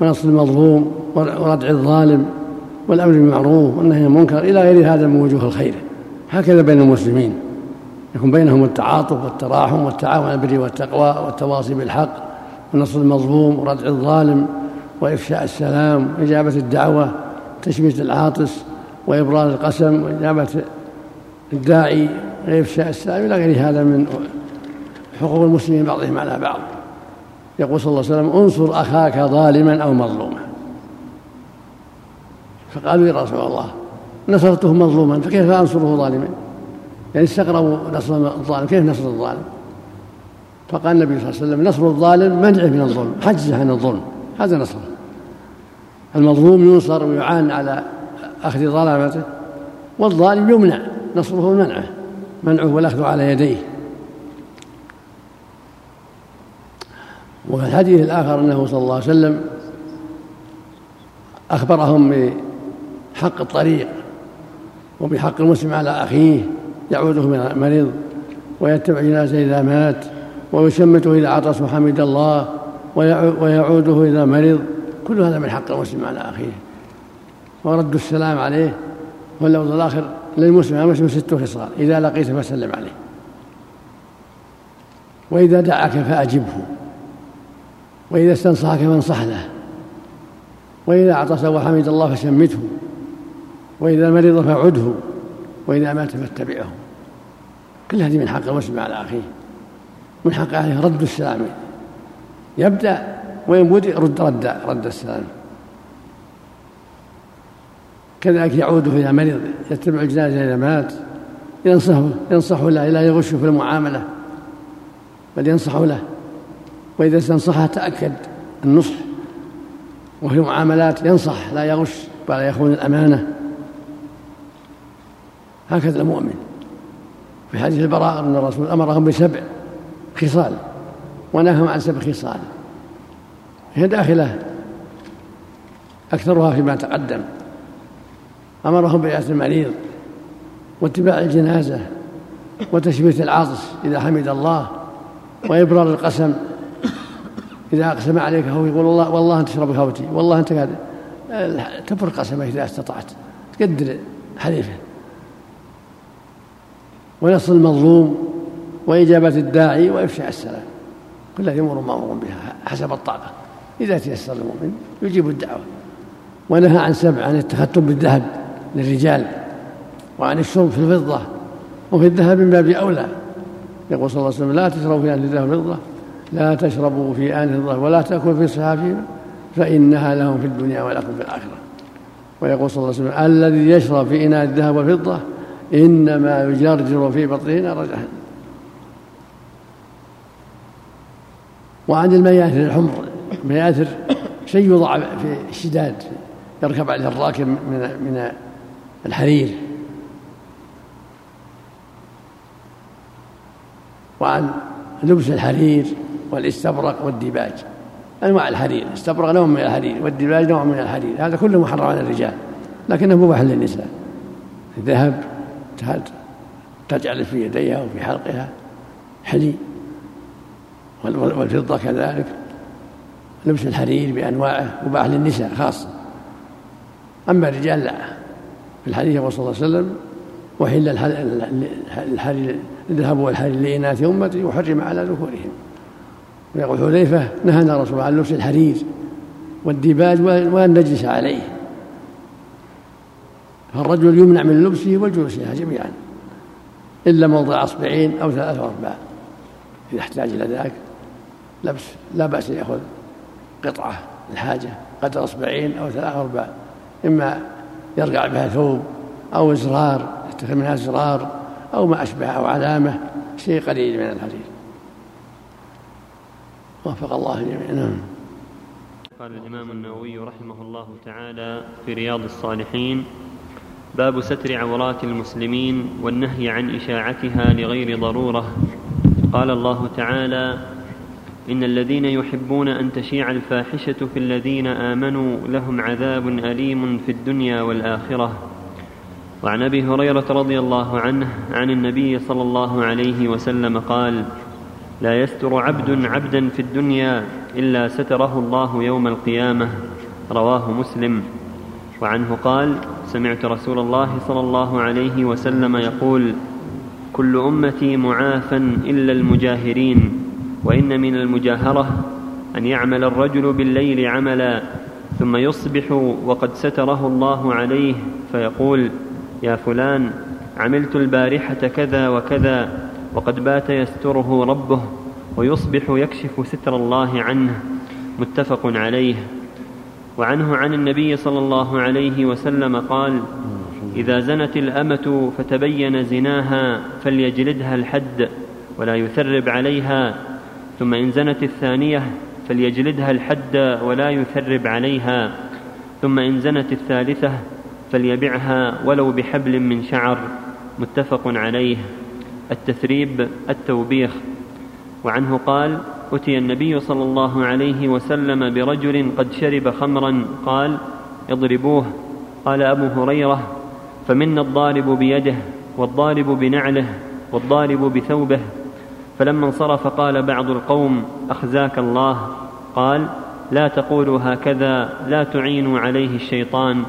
ونصر المظلوم وردع الظالم والأمر بالمعروف والنهي عن المنكر إلى غير هذا من وجوه الخير. هكذا بين المسلمين. يكون بينهم التعاطف والتراحم والتعاون على البر والتقوى والتواصي بالحق ونصر المظلوم وردع الظالم وإفشاء السلام وإجابة الدعوة تشميت العاطس وإبرار القسم وإجابة الداعي وإفشاء السلام إلى غير هذا من حقوق المسلمين بعضهم على بعض. يقول صلى الله عليه وسلم انصر أخاك ظالما أو مظلوما. فقالوا يا رسول الله نصرته مظلوما فكيف أنصره ظالما؟ يعني استغربوا نصر الظالم كيف نصر الظالم؟ فقال النبي صلى الله عليه وسلم نصر الظالم منعه من الظلم حجزه عن الظلم هذا نصره. المظلوم ينصر ويعان على أخذ ظلامته والظالم يمنع نصره منعه منعه والأخذ على يديه. وفي الحديث الآخر أنه صلى الله عليه وسلم أخبرهم بحق الطريق وبحق المسلم على أخيه يعوده من مريض ويتبع جنازة إذا مات ويشمته إذا عطس وحمد الله ويعوده إذا مرض. كل هذا من حق المسلم على أخيه. ورد السلام عليه واللفظ الآخر للمسلم المسلم ست خصال إذا لقيته فسلم عليه. وإذا دعاك فأجبه. وإذا استنصحك فانصح له وإذا عطس وحمد الله فشمته وإذا مرض فعده وإذا مات فاتبعه. كل هذه من حق المسلم على أخيه. من حق عليه رد السلام. يبدأ وإن بدأ رد رد رد السلام. كذلك يعود إذا مرض يتبع الجنازة إذا مات. ينصحه ينصح له لا يغش في المعاملة بل ينصح له. وإذا استنصحه تأكد النصح وفي المعاملات ينصح لا يغش ولا يخون الأمانة. هكذا المؤمن. في حديث البراء أن الرسول أمرهم بسبع خصال ونهاهم عن سبع خصال. هي داخلة أكثرها فيما تقدم. أمرهم بإعادة المريض واتباع الجنازة وتشميت العاطس إذا حمد الله وإبرار القسم. إذا أقسم عليك هو يقول والله والله أنت تشرب هوتي والله أنت قاعد تبر قسمة إذا استطعت تقدر حليفة. ونصر المظلوم وإجابة الداعي وإفشاء السلام. كل هذه أمور مأمور بها حسب الطاقة. إذا تيسر المؤمن يجيب الدعوة. ونهى عن سبع عن التختم بالذهب للرجال وعن الشرب في الفضة وفي الذهب من باب أولى. يقول صلى الله عليه وسلم لا تشربوا في آن الذهب والفضة لا تشربوا في آن الفضة ولا تأكلوا في صحافهم فإنها لهم في الدنيا ولكم في الآخرة. ويقول صلى الله عليه وسلم الذي يشرب في إناء الذهب والفضة إنما يجرجر في بطنه نار جهنم. وعن المياثر الحمر المياثر شيء يوضع في الشداد يركب عليه الراكب من من الحرير. وعن لبس الحرير والاستبرق والديباج. أنواع الحرير الاستبرق نوع من الحرير والديباج نوع من الحرير هذا كله محرم على الرجال لكنه مباح للنساء. الذهب تجعل في يديها وفي حلقها حلي والفضة كذلك. لبس الحرير بأنواعه مباح للنساء خاصة. أما الرجال لا. في الحديث يقول صلى الله عليه وسلم وحل الحرير الذهب والحرير لإناث أمتي وحرم على ذكورهم ويقول حذيفة نهانا الله عن لبس الحرير والديباج وأن نجلس عليه. فالرجل يمنع من لبسه والجلوس عليها جميعا إلا موضع أصبعين أو ثلاث أرباع إذا احتاج إلى ذلك لبس لا بأس يأخذ قطعة الحاجة قدر أصبعين أو ثلاث أرباع إما يرقع بها ثوب أو إزرار يتخذ منها إزرار أو ما أشبه أو علامة شيء قليل من الحديث وفق الله الجميع نعم. قال الإمام النووي رحمه الله تعالى في رياض الصالحين باب ستر عورات المسلمين والنهي عن إشاعتها لغير ضرورة. قال الله تعالى إن الذين يحبون أن تشيع الفاحشة في الذين آمنوا لهم عذاب أليم في الدنيا والآخرة. وعن أبي هريرة رضي الله عنه عن النبي صلى الله عليه وسلم قال لا يستر عبد عبدا في الدنيا إلا ستره الله يوم القيامة. رواه مسلم. وعنه قال سمعت رسول الله صلى الله عليه وسلم يقول كل أمتي معافى إلا المجاهرين وإن من المجاهرة أن يعمل الرجل بالليل عملا ثم يصبح وقد ستره الله عليه فيقول يا فلان عملت البارحة كذا وكذا وقد بات يستره ربه ويصبح يكشف ستر الله عنه متفق عليه. وعنه عن النبي صلى الله عليه وسلم قال إذا زنت الأمة فتبين زناها فليجلدها الحد ولا يثرب عليها ثم إن زنت الثانية فليجلدها الحد ولا يثرب عليها ثم إن زنت الثالثة فليبعها ولو بحبل من شعر. متفق عليه. التثريب التوبيخ. وعنه قال أتي النبي صلى الله عليه وسلم برجل قد شرب خمرا. قال اضربوه. قال أبو هريرة فمنا الضارب بيده والضارب بنعله والضارب بثوبه. فلما انصرف قال بعض القوم أخزاك الله. قال لا تقولوا هكذا لا تعينوا عليه الشيطان.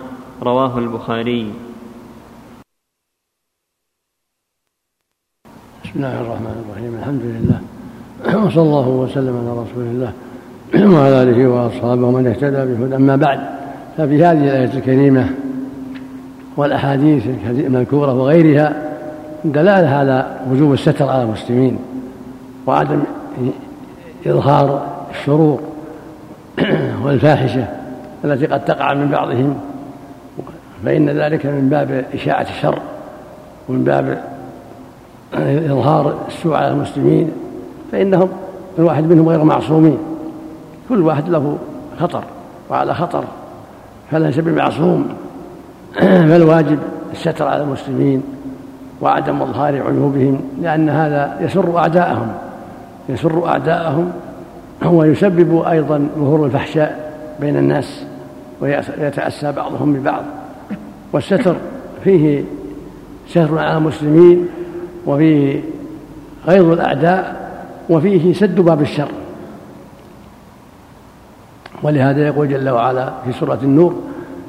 رواه البخاري. بسم الله الرحمن الرحيم. الحمد لله. (clears throat) وصلى الله وسلم على رسول الله (clears throat) وعلى آله وأصحابه ومن اهتدى بهدى أما بعد ففي هذه الآية الكريمة والأحاديث المذكوره وغيرها دلالة على وجوب الستر على المسلمين وعدم إظهار الشرور (clears throat) والفاحشة التي قد تقع من بعضهم. فإن ذلك من باب إشاعة الشر ومن باب إظهار السوء على المسلمين فإنهم الواحد منهم غير معصومين. كل واحد له خطر وعلى خطر فليس بمعصوم (clears throat) فالواجب الستر على المسلمين وعدم إظهار عيوبهم لأن هذا يسر أعداءهم. يسر أعداءهم ويسبب أيضا ظهور الفحشاء بين الناس ويتأسى بعضهم ببعض. والستر فيه ستر على المسلمين وفيه غيظ الأعداء وفيه سد باب الشر. ولهذا يقول جل وعلا في سورة النور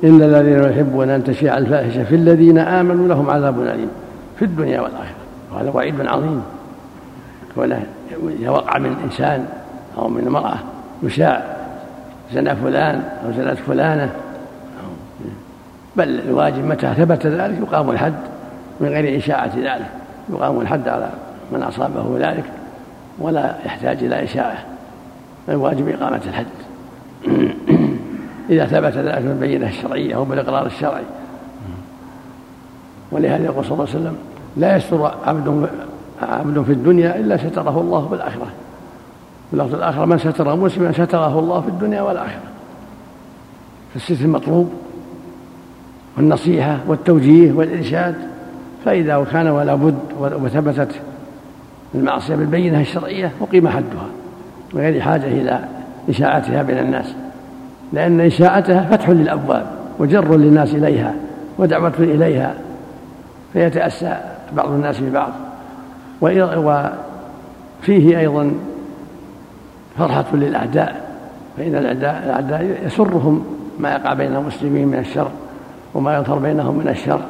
إن الذين يحبون أن تشيع الفاحشة في الذين آمنوا لهم عذاب أليم في الدنيا والآخرة. وهذا وعيد عظيم. كونه إذا وقع من إنسان أو من امرأة يشاع زنى فلان أو زنت فلانة بل الواجب متى ثبت ذلك؟ يقام الحد من غير إشاعة ذلك. يقام الحد على من أصابه ذلك ولا يحتاج إلى إشاعة الواجب إقامة الحد. (clears throat) إذا ثبت ذلك بالبينة الشرعية أو بالإقرار الشرعي. ولهذا يقول صلى الله عليه وسلم لا يستر عبد عبد في الدنيا إلا ستره الله بالآخرة في اللفظ الآخر من ستر مسلما ستره الله في الدنيا والآخرة. فالستر مطلوب. والنصيحة والتوجيه والإرشاد فإذا كان ولا بد وثبتت المعصية بالبينة الشرعية أقيم حدها وغير حاجة إلى إشاعتها بين الناس لأن إشاعتها فتح للأبواب وجر للناس إليها ودعوة إليها فيتأسى بعض الناس ببعض. وفيه أيضا فرحة للأعداء فإن الأعداء الأعداء يسرهم ما يقع بين المسلمين من الشر وما يظهر بينهم من الشر.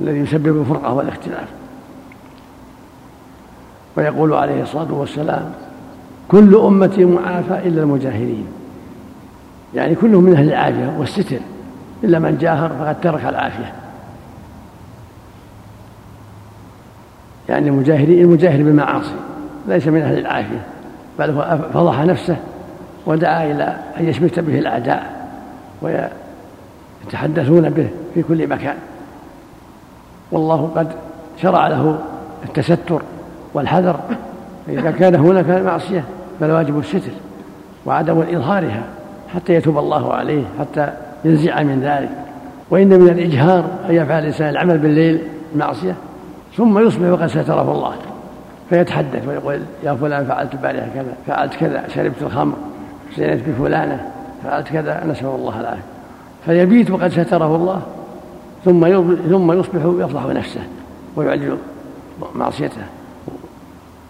الذي يسبب الفرقة والاختلاف. ويقول عليه الصلاة والسلام كل أمتي معافى إلا المجاهرين يعني كلهم من أهل العافية والستر إلا من جاهر فقد ترك العافية. يعني المجاهرين المجاهر بالمعاصي ليس من أهل العافية بل هو فضح نفسه ودعا إلى أن يشمت به الأعداء ويتحدثون به في كل مكان. والله قد شرع له التستر والحذر. فإذا كان هناك معصية فالواجب الستر وعدم إظهارها حتى يتوب الله عليه حتى ينزع من ذلك. وإن من الإجهار أن يفعل الإنسان العمل بالليل معصية ثم يصبح وقد ستره الله. فيتحدث ويقول يا فلان فعلت البارحة كذا فعلت كذا شربت الخمر زينت بفلانة فعلت كذا نسأل الله العافية. فيبيت وقد ستره الله ثم ثم يصبح يفضح نفسه ويعلن معصيته.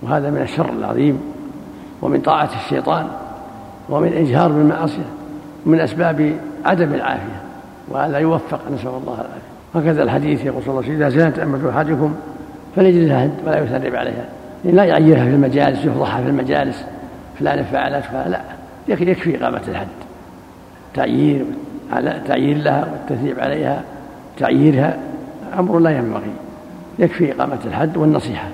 وهذا من الشر العظيم ومن طاعة الشيطان ومن إجهار بالمعاصي من أسباب عدم العافية. وألا يوفق نسأل الله العافية. هكذا الحديث يقول صلى الله عليه وسلم إذا زنت أمة أحدكم فليجلدها هد ولا يثرب عليها. يعني لا يعيرها في المجالس يفضحها في المجالس فلان فعلت فلا يكفي إقامة الحد. تعيير تعيير لها والتثيب عليها. تعييرها أمر لا ينبغي يكفي إقامة الحد والنصيحة.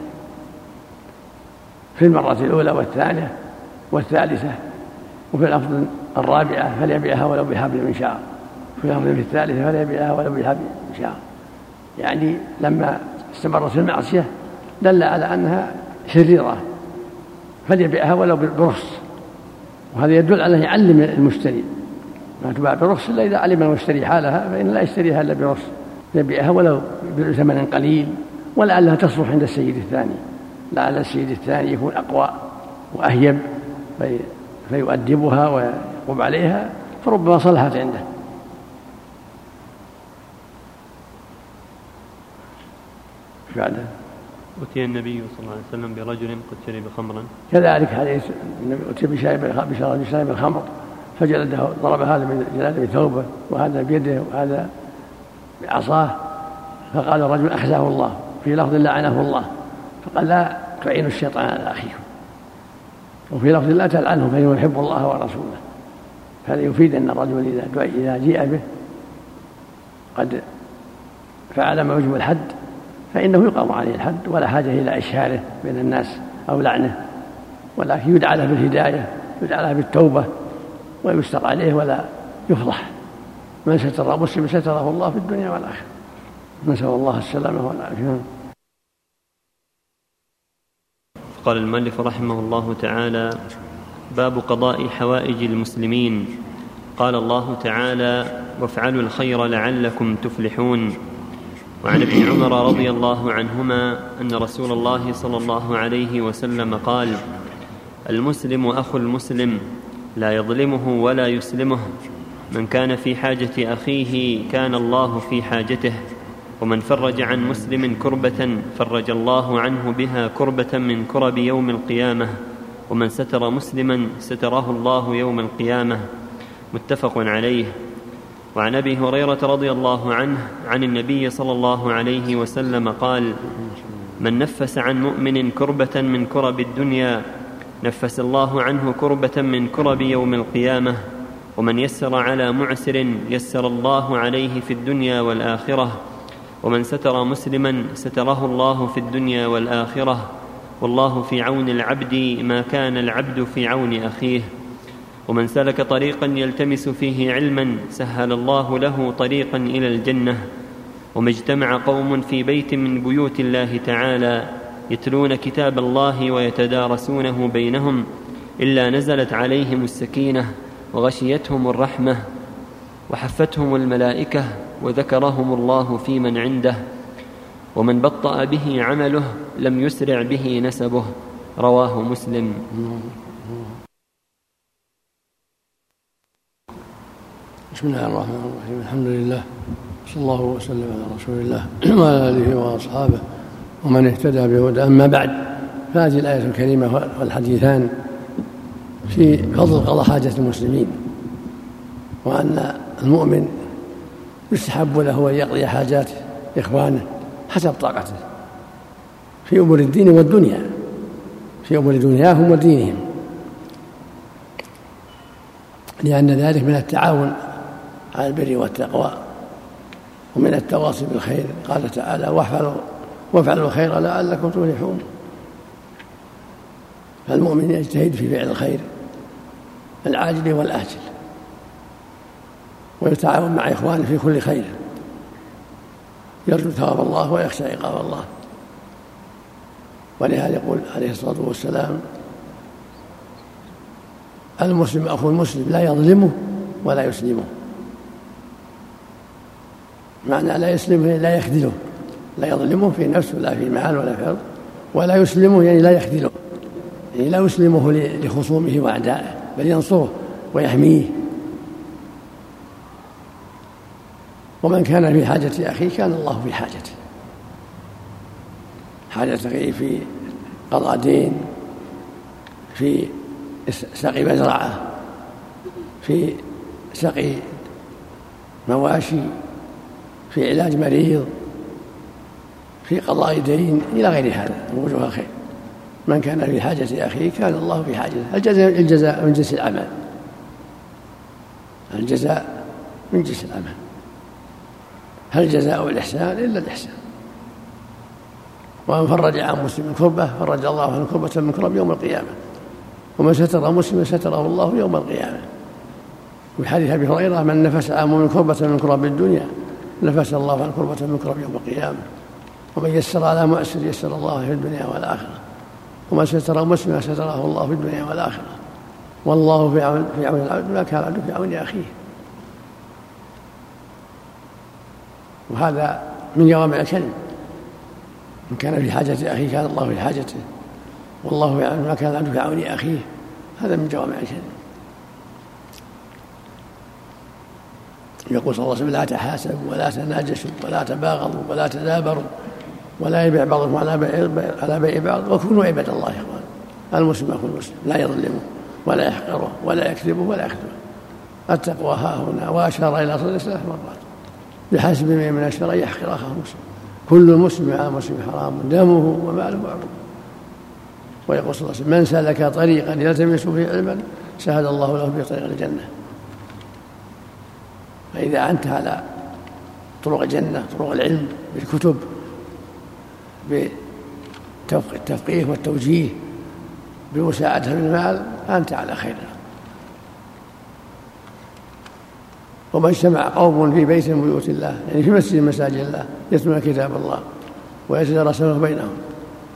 في المرة الأولى والثانية والثالثة وفي الأفضل الرابعة فليبيعها ولو بحبل من شعر في الأفضل في الثالثة فليبيعها ولو بحبل من شعر يعني لما استمرت في المعصية دل على أنها شريرة فليبيعها ولو برخص وهذا يدل على يعلم المشتري. ما تباع برخص إلا إذا علم المشتري حالها فإن لا يشتريها إلا برخص يبيعها ولو بثمن قليل ولعلها تصلح عند السيد الثاني. لعل السيد الثاني يكون أقوى وأهيب في فيؤدبها ويقوم عليها فربما صلحت عنده. بعده أتي النبي صلى الله عليه وسلم برجل قد شرب خمرا. كذلك حديث النبي أتي بشارب الخمر. فجلده ضرب هذا بجلاده بثوبه وهذا بيده وهذا بعصاه. فقال الرجل أخزاه الله في لفظ لعنه الله. فقال لا تعين الشيطان على أخيكم وفي لفظ لا تلعنه فإنه يحب الله ورسوله. هذا يفيد أن الرجل إذا إذا جيء به قد فعل ما يوجب الحد فإنه يقام عليه الحد ولا حاجة إلى إشهاره بين الناس أو لعنه. ولكن يدعى له بالهداية يدعى له بالتوبة. ويستر عليه ولا يفضح. من ستر مسلم ستره الله في الدنيا والآخرة. نسأل الله السلامة والعافية. قال المؤلف رحمه الله تعالى باب قضاء حوائج المسلمين. قال الله تعالى وافعلوا الخير لعلكم تفلحون. وعن ابن عمر رضي الله عنهما أن رسول الله صلى الله عليه وسلم قال المسلم أخو المسلم. لا يظلمه ولا يسلمه. من كان في حاجة أخيه كان الله في حاجته ومن فرج عن مسلم كربة فرج الله عنه بها كربة من كرب يوم القيامة ومن ستر مسلما ستره الله يوم القيامة. متفق عليه. وعن أبي هريرة رضي الله عنه عن النبي صلى الله عليه وسلم قال من نفس عن مؤمن كربة من كرب الدنيا نفس الله عنه كربة من كرب يوم القيامة ومن يسر على معسر يسر الله عليه في الدنيا والآخرة ومن ستر مسلما ستره الله في الدنيا والآخرة. والله في عون العبد ما كان العبد في عون أخيه. ومن سلك طريقا يلتمس فيه علما سهل الله له طريقا إلى الجنة. وما اجتمع قوم في بيت من بيوت الله تعالى يتلون كتاب الله ويتدارسونه بينهم إلا نزلت عليهم السكينة وغشيتهم الرحمة وحفتهم الملائكة وذكرهم الله في من عنده ومن بطأ به عمله لم يسرع به نسبه رواه مسلم. بسم الله الرحمن الرحيم. الحمد لله صلى الله وسلم على رسول الله (clears throat) وعلى آله وأصحابه. ومن اهتدى بهدى. أما بعد فهذه الآية الكريمة والحديثان في فضل قضاء حاجة المسلمين وأن المؤمن يستحب له أن يقضي حاجات إخوانه حسب طاقته في أمور الدين والدنيا في أمور دنياهم ودينهم. لأن ذلك من التعاون على البر والتقوى ومن التواصي بالخير. قال تعالى وافعلوا وافعلوا الخير لعلكم تفلحون. فالمؤمن يجتهد في فعل الخير العاجل والآجل ويتعاون مع إخوانه في كل خير. يرجو ثواب الله ويخشى عقاب الله. ولهذا يقول عليه الصلاة والسلام المسلم أخو المسلم لا يظلمه ولا يسلمه. معنى لا يسلمه لا يخذله. لا يظلمه في نفسه ولا في مال ولا في أرض ولا يسلمه يعني لا يخذله يعني لا يسلمه لخصومه وأعدائه بل ينصره ويحميه. ومن كان في حاجة أخيه كان الله في حاجته. حاجة أخيه في قضاء دين في سقي مزرعة في سقي مواشي في علاج مريض. في قضاء دين إلى غير هذا من وجوه الخير. من كان في حاجة أخيه كان الله في حاجته الجزاء الجزاء من جنس العمل الجزاء من جنس العمل هل جزاء الإحسان إلا الإحسان. ومن فرج عن مسلم كربة فرج الله عنه كربة من كرب يوم القيامة. ومن ستر مسلما ستره الله يوم القيامة. وفي حديث أبي هريرة من نفس عن من كربة من كرب الدنيا نفس الله عن كربة من كرب يوم القيامة. ومن يسر على مؤسر يسر الله في الدنيا والآخرة. ومن ستر مسلما ستره الله في الدنيا والآخرة. والله في عون في عون العبد ما كان العبد في عون أخيه. وهذا من جوامع الكلم. من كان في حاجة أخيه كان الله في حاجته. والله يعلم ما كان العبد في عون أخيه. هذا من جوامع الكلم. يقول صلى الله عليه وسلم لا تحاسبوا ولا تناجشوا ولا تباغضوا ولا تدابروا ولا يبيع بعضكم على بيع على بيع بعض. وكونوا عباد الله يا إخوان. المسلم اخو المسلم لا يظلمه ولا يحقره ولا يكذبه ولا يخذله التقوى ها هنا. وأشار إلى صدر ثلاث مرات. بحسب من الشر أن يحقر أخاه مسلم. كل مسلم على مسلم حرام. دمه وماله وعرضه ويقول صلى الله عليه وسلم من سلك طريقا يلتمس فيه علما سهل الله له به طريق الجنة. فإذا أنت على طرق الجنة طرق العلم بالكتب بالتفقيه والتوجيه بمساعدة المال فأنت على خير. وما اجتمع قوم في بيت من بيوت الله يعني في مسجد مساجد الله يتلون كتاب الله ويتدارسونه بينهم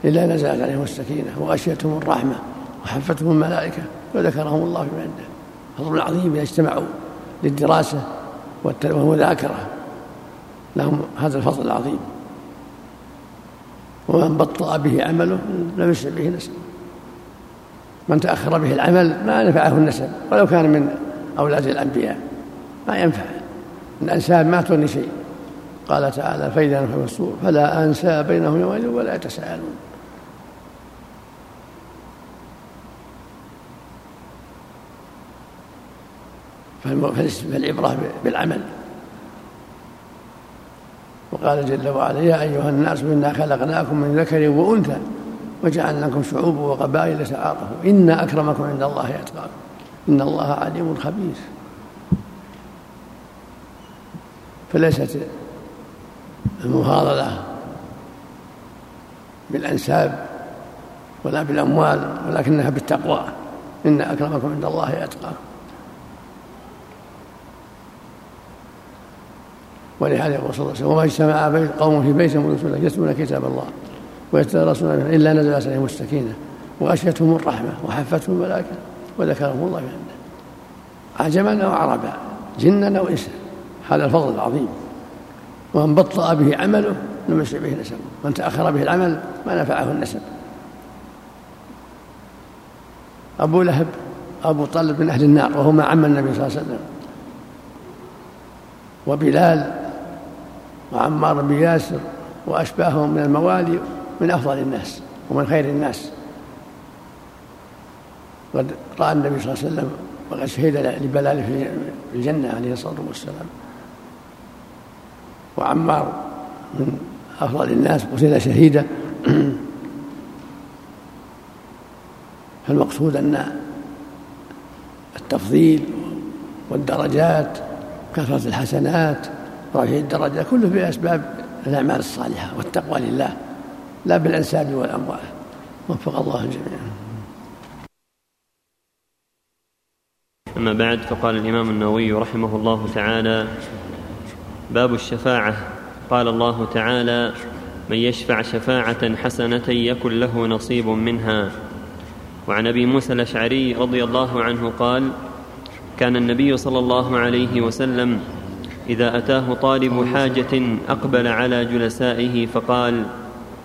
إلا نزلت عليهم السكينة وغشيتهم الرحمة وحفتهم الملائكة وذكرهم الله في عنده. فضل عظيم إذا اجتمعوا للدراسة والمذاكرة لهم هذا الفضل العظيم. ومن بطأ به عمله لم يسرع به نسب. من تأخر به العمل ما نفعه النسب ولو كان من أولاد الأنبياء. ما ينفع. الأنساب ما تغني شيء. قال تعالى فإذا نفخ الصور فلا أنسى بينهم يومئذ ولا يتساءلون. فالعبرة بالعمل. وقال جل وعلا يا أيها الناس إنا خلقناكم من ذكر وأنثى وجعلناكم شعوبا وقبائل تعارفوا إن أكرمكم عند الله أتقاكم. إن الله عليم خبير. فليست المفاضلة بالأنساب ولا بالأموال ولكنها بالتقوى. إن أكرمكم عند الله أتقاكم. ولهذا يقول صلى الله عليه وسلم وما اجتمع قوم في بيت من الله يتلون كتاب الله ويتدرسون إلا نزل عليهم السكينة وغشيتهم الرحمة وحفتهم الملائكة وذكرهم الله عنده. عجما أو عربا جنا أو إنسا هذا الفضل العظيم. ومن بطأ به عمله يسع به نسبه من تأخر به العمل ما نفعه النسب. أبو لهب أبو طالب من أهل النار وهو مع عم النبي صلى الله عليه وسلم. وبلال وعمار بن ياسر وأشباههم من الموالي من أفضل الناس ومن خير الناس. قد رأى النبي صلى الله عليه وسلم وقد شهد لبلال في الجنة عليه الصلاة والسلام. وعمار من أفضل الناس قتل شهيدا. (clears throat) فالمقصود أن التفضيل والدرجات كثرة الحسنات رفع الدرجات كله بأسباب الأعمال الصالحة والتقوى لله لا بالأنساب والأموال. وفق الله الجميع أما بعد فقال الإمام النووي رحمه الله تعالى باب الشفاعة. قال الله تعالى من يشفع شفاعة حسنة يكن له نصيب منها. وعن أبي موسى الأشعري رضي الله عنه قال كان النبي صلى الله عليه وسلم إذا أتاه طالب حاجة أقبل على جلسائه فقال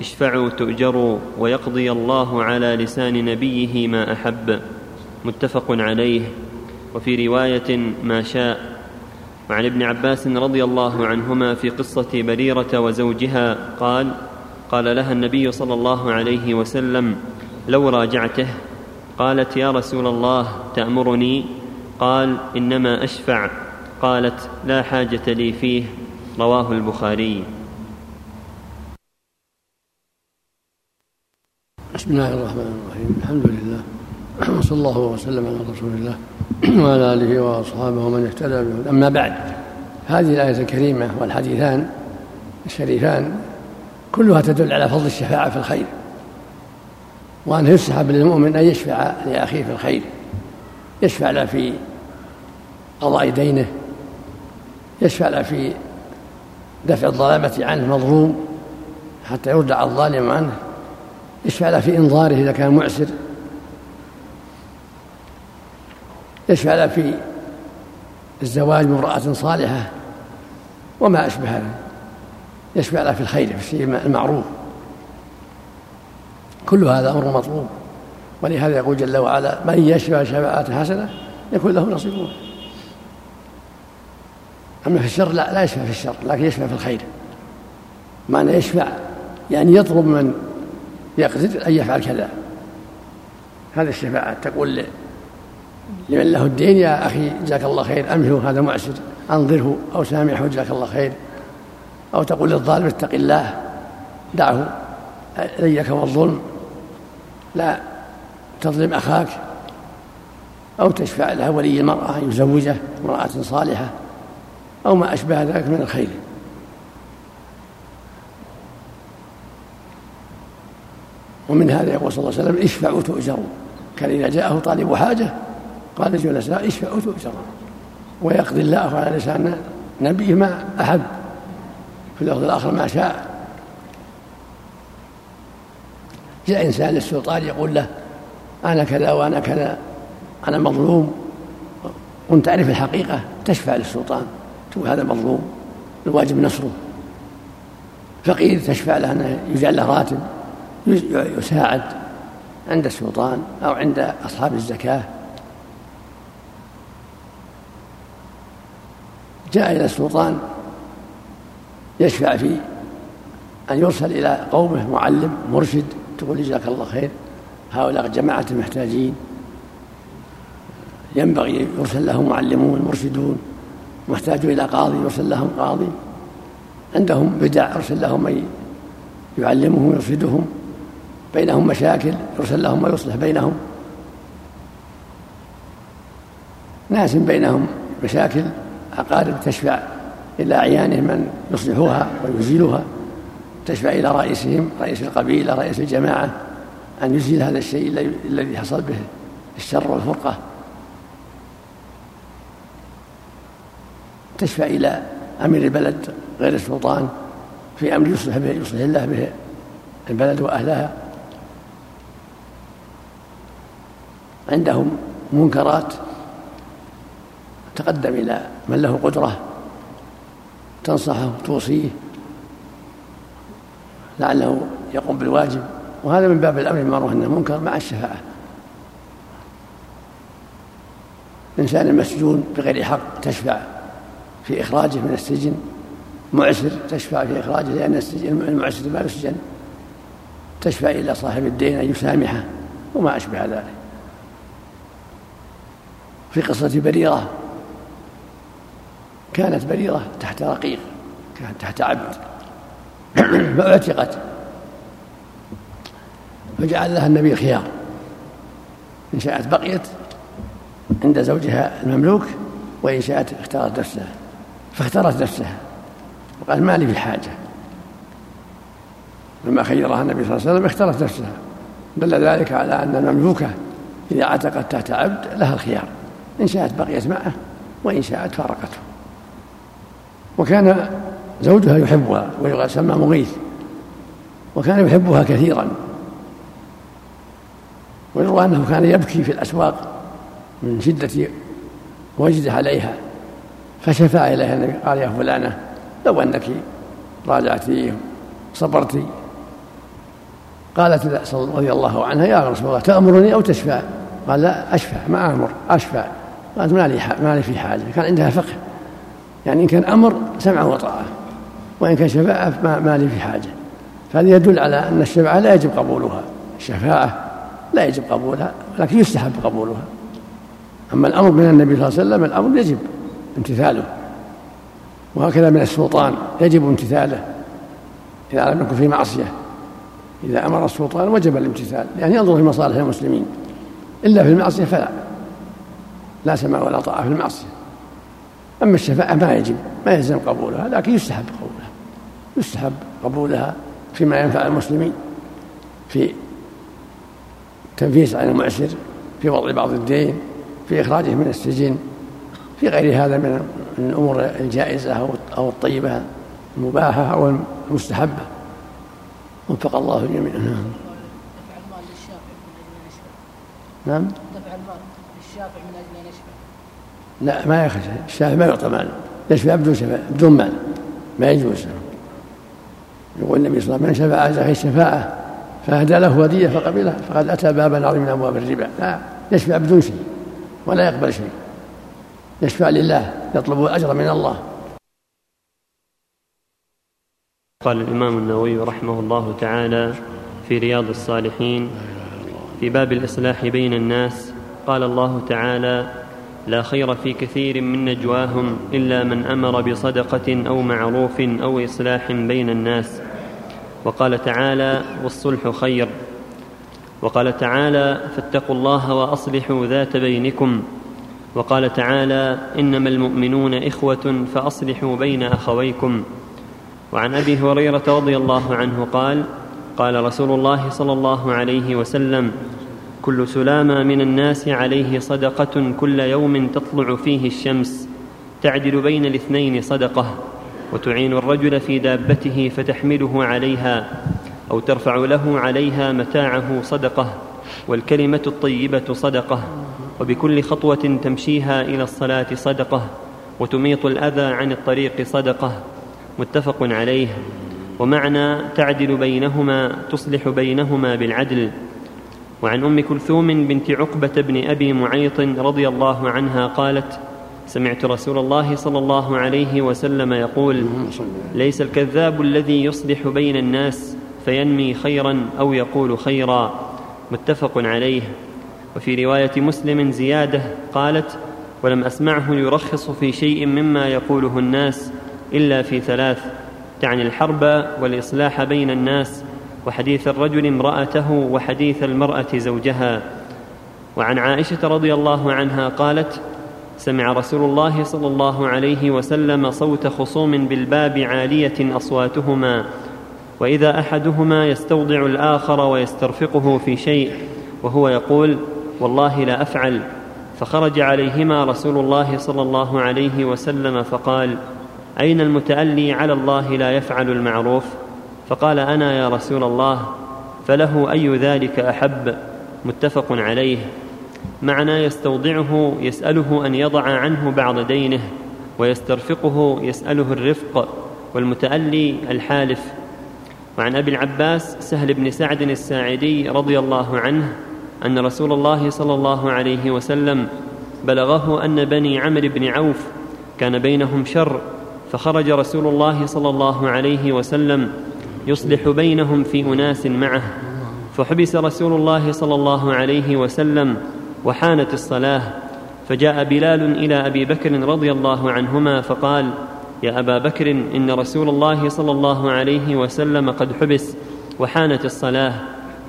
اشفعوا تؤجروا ويقضي الله على لسان نبيه ما أحب. متفق عليه. وفي رواية ما شاء. وعن ابن عباس رضي الله عنهما في قصة بريرة وزوجها قال قال لها النبي صلى الله عليه وسلم لو راجعته قالت يا رسول الله تأمرني؟ قال إنما أشفع. قالت لا حاجة لي فيه. رواه البخاري. بسم الله الرحمن الرحيم. الحمد لله. وصلى الله وسلم على رسول الله وعلى آله وأصحابه ومن اهتدى به أما بعد هذه الآية الكريمة والحديثان الشريفان كلها تدل على فضل الشفاعة في الخير وأنه يستحب للمؤمن أن يشفع لأخيه في الخير يشفع له في قضاء دينه يشفع له في دفع الظلامة عنه المظلوم حتى يردع الظالم عنه. يشفع له في إنظاره إذا كان معسر. يشفع له في الزواج من امرأة صالحة وما أشبه هذا. يشفع له في الخير في الشيء المعروف. كل هذا أمر مطلوب. ولهذا يقول جل وعلا من يشفع شفاعة حسنة يكون له نصيب أما في الشر لا لا يشفع في الشر لكن يشفع في الخير. معنى يشفع يعني يطلب من يقصد أن يفعل كذا. هذه الشفاعة تقول لمن له الدين يا أخي جزاك الله خير أمهله هذا معسر أنظره أو سامحه جزاك الله خير. أو تقول للظالم اتق الله دعه إياك والظلم لا تظلم أخاك. أو تشفع لها ولي المرأة يزوجه امرأة صالحة. أو ما أشبه ذلك من الخير ومن هذا يقول صلى الله عليه وسلم اشفعوا تؤجروا. كان إذا جاءه طالب حاجة قال الجلساء اشفعوا تؤجروا. ويقضي الله على لسان نبيه ما أحب. في اللفظ الآخر ما شاء. جاء إنسان للسلطان يقول له أنا كذا وأنا كذا أنا مظلوم. وأنت تعرف الحقيقة تشفع للسلطان. تقول هذا مظلوم. الواجب نصره. فقير تشفع له أنه يجعل له راتب يساعد عند السلطان أو عند أصحاب الزكاة. جاء إلى السلطان يشفع في أن يرسل إلى قومه معلم مرشد تقول جزاك الله خير. هؤلاء جماعة محتاجين ينبغي يرسل لهم معلمون مرشدون. محتاج إلى قاضي يرسل لهم قاضي. عندهم بدع يرسل لهم من يعلمهم ويرشدهم. بينهم مشاكل يرسل لهم ما يصلح بينهم. ناس بينهم مشاكل أقارب تشفع إلى أعيانهم من يصلحوها ويزيلها. تشفع إلى رئيسهم رئيس القبيلة رئيس الجماعة أن يزيل هذا الشيء الذي حصل به الشر والفرقة. تشفع إلى أمير البلد غير السلطان في أمر يصلح به يصلح الله به البلد وأهلها. عندهم منكرات. تقدم إلى من له قدرة تنصحه توصيه لعله يقوم بالواجب. وهذا من باب الأمر بالمعروف والنهي المنكر مع الشفاعة. إنسان مسجون بغير حق تشفع. في إخراجه من السجن معسر تشفع في إخراجه لأن المعسر ما يسجن تشفع إلى صاحب الدين أن يسامحه وما أشبه ذلك. في قصة بريرة كانت بريرة تحت رقيق كانت تحت عبد (clears throat) فأعتقت فجعل لها النبي خيار إن شاءت بقيت عند زوجها المملوك وإن شاءت اختارت نفسها. فاختارت نفسها وقال ما لي في حاجة لما خيرها النبي صلى الله عليه وسلم اختارت نفسها دل ذلك على أن المملوكة إذا عتقت تحت عبد لها الخيار إن شاءت بقيت معه وإن شاءت فارقته. وكان زوجها يحبها ويسمى مغيث وكان يحبها كثيرا. ويروى أنه كان يبكي في الأسواق من شدة وجده عليها. فشفع إليها النبي قال يا فلانة لو أنك راجعتي صبرت. قالت رضي الله عنها يا رسول الله تأمرني أو تشفع قال لا أشفع ما أمر أشفع قالت ما لي ما لي في حاجة. كان عندها فقه. يعني إن كان أمر سمع وطاعة. وإن كان شفاعة ما لي في حاجة. فهذا يدل على أن الشفاعة لا يجب قبولها. الشفاعة لا يجب قبولها ولكن يستحب قبولها. أما الأمر من النبي صلى الله عليه وسلم الأمر يجب. امتثاله. وهكذا من السلطان يجب امتثاله إذا لم يكن في معصية إذا أمر السلطان وجب الامتثال يعني ينظر في مصالح المسلمين. إلا في المعصية فلا لا سمع ولا طاعة في المعصية. أما الشفاعة ما يجب ما يلزم قبولها لكن يستحب قبولها يستحب قبولها فيما ينفع المسلمين في تنفيس عن المعسر في وضع بعض الدين في إخراجه من السجن. في غير هذا من الأمور الجائزة أو الطيبة المباحة أو المستحبة. وفق الله الجميع. نعم نعم. دفع المال للشافع من أجل أن يشفع. لا ما يخشى. الشافع ما يعطى مال. يشفع بدون شفاعة بدون مال. ما يجوز. يقول النبي صلى الله عليه وسلم من شفع على الشفاعة فأهدى له هدية فقبلها فقد أتى بابا عظيم من أبواب الربا. لا يشفع بدون شيء ولا يقبل شيء. يشفع لله يطلب الأجر من الله. قال الإمام النووي رحمه الله تعالى في رياض الصالحين في باب الإصلاح بين الناس قال الله تعالى لا خير في كثير من نجواهم إلا من أمر بصدقة أو معروف أو إصلاح بين الناس. وقال تعالى والصلح خير. وقال تعالى فاتقوا الله وأصلحوا ذات بينكم وقال تعالى إنما المؤمنون إخوة فأصلحوا بين أخويكم. وعن أبي هريرة رضي الله عنه قال قال رسول الله صلى الله عليه وسلم كل سلامة من الناس عليه صدقة كل يوم تطلع فيه الشمس تعدل بين الاثنين صدقة وتعين الرجل في دابته فتحمله عليها أو ترفع له عليها متاعه صدقة والكلمة الطيبة صدقة. وبكل خطوة تمشيها إلى الصلاة صدقة وتميط الأذى عن الطريق صدقة. متفق عليه. ومعنى تعدل بينهما تصلح بينهما بالعدل. وعن أم كلثوم بنت عقبة بن أبي معيط رضي الله عنها قالت سمعت رسول الله صلى الله عليه وسلم يقول ليس الكذاب الذي يصلح بين الناس فينمي خيرا أو يقول خيرا. متفق عليه. وفي رواية مسلم زيادة قالت ولم أسمعه يرخص في شيء مما يقوله الناس إلا في ثلاث تعني الحرب والإصلاح بين الناس وحديث الرجل امرأته وحديث المرأة زوجها. وعن عائشة رضي الله عنها قالت سمع رسول الله صلى الله عليه وسلم صوت خصوم بالباب عالية أصواتهما وإذا أحدهما يستوضع الآخر ويسترفقه في شيء وهو يقول والله لا أفعل. فخرج عليهما رسول الله صلى الله عليه وسلم فقال أين المتألي على الله لا يفعل المعروف؟ فقال أنا يا رسول الله فله أي ذلك أحب؟ متفق عليه. معنى يستوضعه يسأله أن يضع عنه بعض دينه ويسترفقه يسأله الرفق والمتألي الحالف. وعن أبي العباس سهل بن سعد الساعدي رضي الله عنه أن رسول الله صلى الله عليه وسلم بلغه أن بني عمرو بن عوف كان بينهم شر فخرج رسول الله صلى الله عليه وسلم يصلح بينهم في أناس معه. فحبس رسول الله صلى الله عليه وسلم وحانت الصلاة. فجاء بلال إلى أبي بكر رضي الله عنهما فقال يا أبا بكر إن رسول الله صلى الله عليه وسلم قد حبس وحانت الصلاة.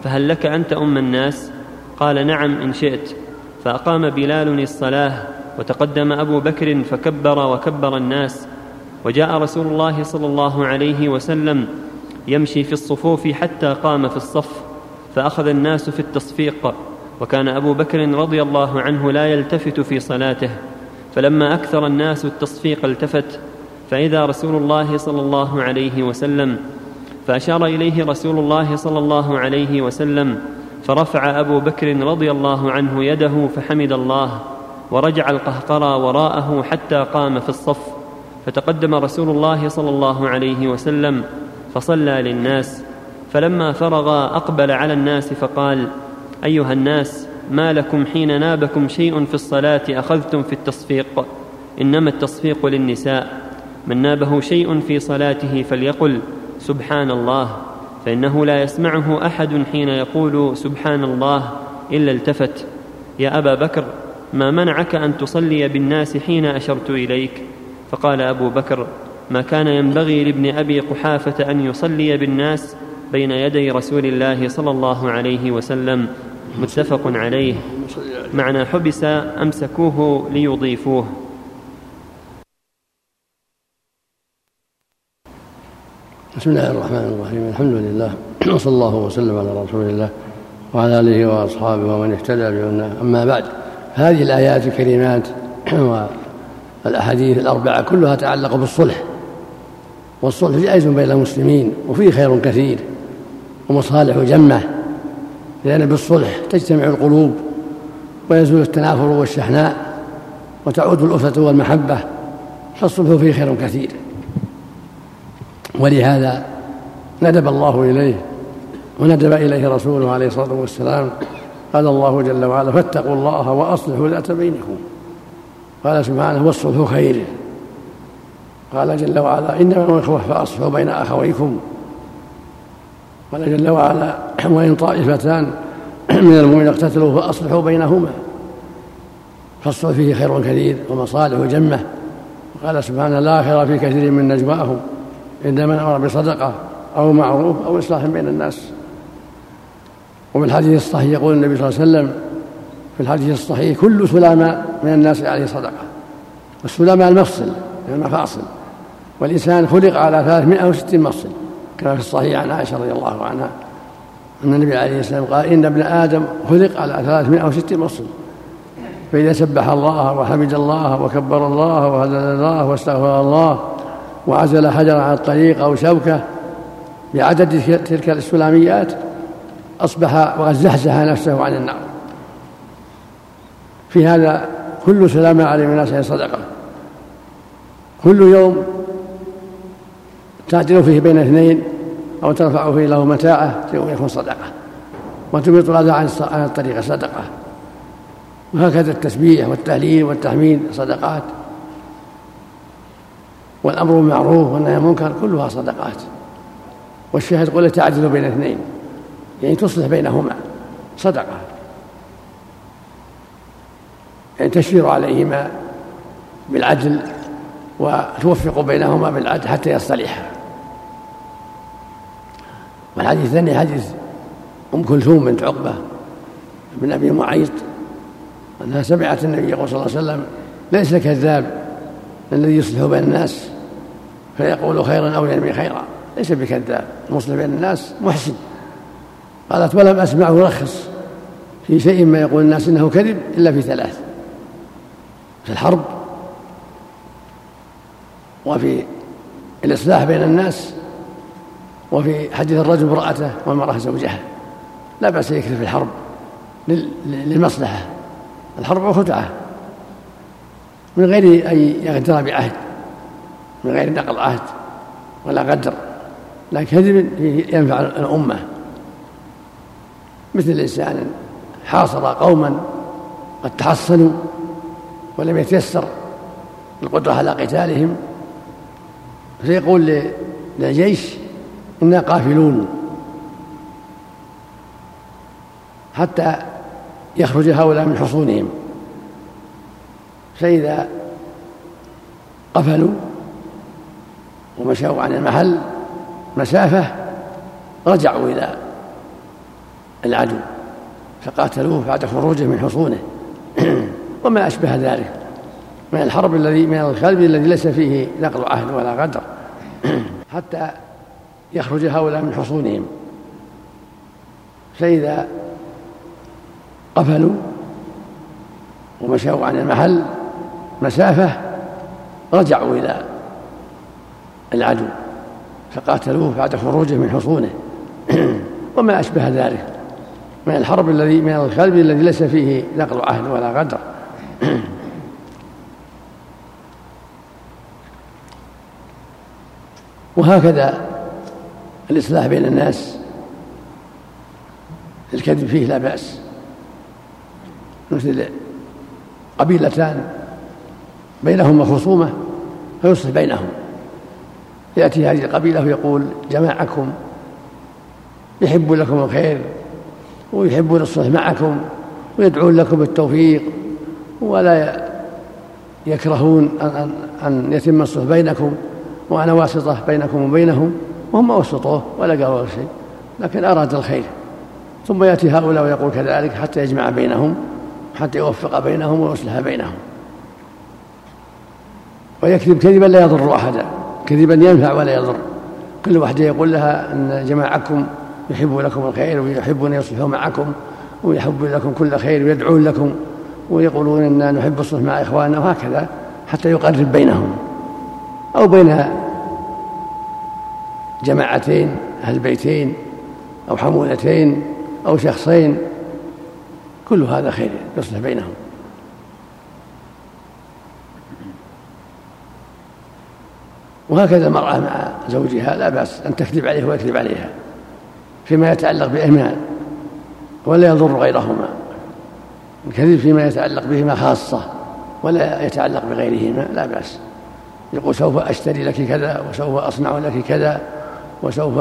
فهل لك ان تؤم الناس؟ قال نعم إن شئت. فأقام بلال الصلاة وتقدم أبو بكر فكبر وكبر الناس. وجاء رسول الله صلى الله عليه وسلم يمشي في الصفوف حتى قام في الصف فأخذ الناس في التصفيق. وكان أبو بكر رضي الله عنه لا يلتفت في صلاته. فلما أكثر الناس التصفيق التفت. فإذا رسول الله صلى الله عليه وسلم فأشار إليه رسول الله صلى الله عليه وسلم فرفع أبو بكر رضي الله عنه يده فحمد الله ورجع القهقرى وراءه حتى قام في الصف فتقدم رسول الله صلى الله عليه وسلم فصلى للناس فلما فرغ أقبل على الناس فقال أيها الناس ما لكم حين نابكم شيء في الصلاة أخذتم في التصفيق؟ إنما التصفيق للنساء من نابه شيء في صلاته فليقل سبحان الله. فإنه لا يسمعه أحد حين يقول سبحان الله إلا التفت. يا أبا بكر ما منعك أن تصلي بالناس حين أشرت إليك؟ فقال أبو بكر ما كان ينبغي لابن أبي قحافة أن يصلي بالناس بين يدي رسول الله صلى الله عليه وسلم. متفق عليه. معنى حبس أمسكوه ليضيفوه. بسم الله الرحمن الرحيم. الحمد لله وصلى الله وسلم على رسول الله وعلى آله وأصحابه ومن اهتدى بهن أما بعد هذه الآيات الكريمات والأحاديث الأربعة كلها تتعلق بالصلح. والصلح جائز بين المسلمين وفيه خير كثير ومصالح جمة لأن بالصلح تجتمع القلوب ويزول التنافر والشحناء وتعود الألفة والمحبة فالصلح فيه خير كثير. ولهذا ندب الله إليه وندب إليه رسوله عليه الصلاة والسلام. قال الله جل وعلا فاتقوا الله وأصلحوا ذات بينكم. قال سبحانه والصلح خير. قال جل وعلا إنما الإخوة فأصلحوا بين أخويكم. قال جل وعلا وإن طائفتان من المؤمنين اقتتلوا فأصلحوا بينهما فالصلح فيه خير كثير ومصالح جمة. وقال سبحانه لا خير في كثير من نجواهم. إلا من أمر بصدقة أو معروف أو إصلاح بين الناس. وفي الحديث الصحيح يقول النبي صلى الله عليه وسلم في الحديث الصحيح كل سلامة من الناس عليه صدقة. والسلامة المفصل المفاصل. والإنسان خلق على 360 مفصل كما في الصحيح عن عائشة رضي الله عنها. أن النبي عليه السلام قال إن ابن آدم خلق على 360 مفصل. فإذا سبح الله وحمد الله وكبر الله وهلل الله واستغفر الله وعزل حجرا على الطريق أو شوكة بعدد تلك السلاميات أصبح وقد زحزح نفسه عن النار. في هذا كل سلامة عليه من الناس صدقة. كل يوم تعدل فيه بين اثنين أو ترفع فيه له متاعه يوم يكون صدقة. وتميط الأذى عن الطريق صدقة. وهكذا التسبيح والتهليل والتحميد صدقات. والأمر بالمعروف والنهي عن المنكر كلها صدقات. والشاهد قل تعدل بين اثنين يعني تصلح بينهما صدقة. يعني تشير عليهما بالعدل وتوفق بينهما بالعدل حتى يصطلحا والحديث الثاني حديث أم كلثوم بنت عقبة بن أبي معيط أنها سمعت النبي صلى الله عليه وسلم ليس كذاب الذي يصلح بين الناس فيقول خيرا أو ينمي خيرا ليس بكذاب. المصلح بين الناس محسن. قالت ولم أسمعه يرخص في شيء ما يقول الناس إنه كذب إلا في ثلاث في الحرب وفي الإصلاح بين الناس وفي حديث الرجل امرأته والمرأة زوجها. لا بأس يكثر في الحرب للمصلحة. الحرب خدعة من غير أن يغدر بعهد من غير نقل عهد ولا غدر لا كذب ينفع الأمة. مثل إنسان حاصر قوما قد تحصنوا ولم يتيسر القدرة على قتالهم فيقول للجيش إنا قافلون. حتى يخرج هؤلاء من حصونهم. فإذا قفلوا ومشوا عن المحل مسافة رجعوا إلى العدو فقاتلوه بعد خروجه من حصونه (clears throat) وما أشبه ذلك من الحرب الذي من الكلب الذي ليس فيه نقل عهد ولا غدر (clears throat) حتى يخرج هؤلاء من حصونهم فإذا قفلوا ومشوا عن المحل مسافة رجعوا إلى العدو فقاتلوه بعد خروجه من حصونه. (clears throat) وما أشبه ذلك. من الحرب الذي من الكلب الذي ليس فيه نقل عهد ولا غدر. (clears throat) وهكذا الإصلاح بين الناس. الكذب فيه لا بأس. مثل قبيلتان بينهما خصومة فيصلح بينهم. يأتي هذه القبيلة ويقول جماعكم يحب لكم الخير ويحبون الصلح معكم ويدعون لكم بالتوفيق ولا يكرهون أن, أن يتم الصلح بينكم وأنا واسطة بينكم وبينهم وهم وسطوه ولا قالوا شيء لكن أراد الخير. ثم يأتي هؤلاء ويقول كذلك حتى يجمع بينهم حتى يوفق بينهم ويصلح بينهم. ويكذب كذبا لا يضر أحدا كذبا ينفع ولا يضر. كل واحد يقول لها أن جماعكم يحب لكم الخير ويحبون يصلحوا معكم ويحب لكم كل خير ويدعون لكم ويقولون إنا نحب الصلح مع إخواننا وهكذا حتى يقرب بينهم. أو بين جماعتين أهل بيتين أو حمولتين أو شخصين كل هذا خير يصلح بينهم. وهكذا المرأة مع زوجها لا بأس أن تكذب عليه ويكذب عليها فيما يتعلق بهما ولا يضر غيرهما. الكذب فيما يتعلق بهما خاصة ولا يتعلق بغيرهما لا بأس. يقول سوف أشتري لك كذا وسوف أصنع لك كذا وسوف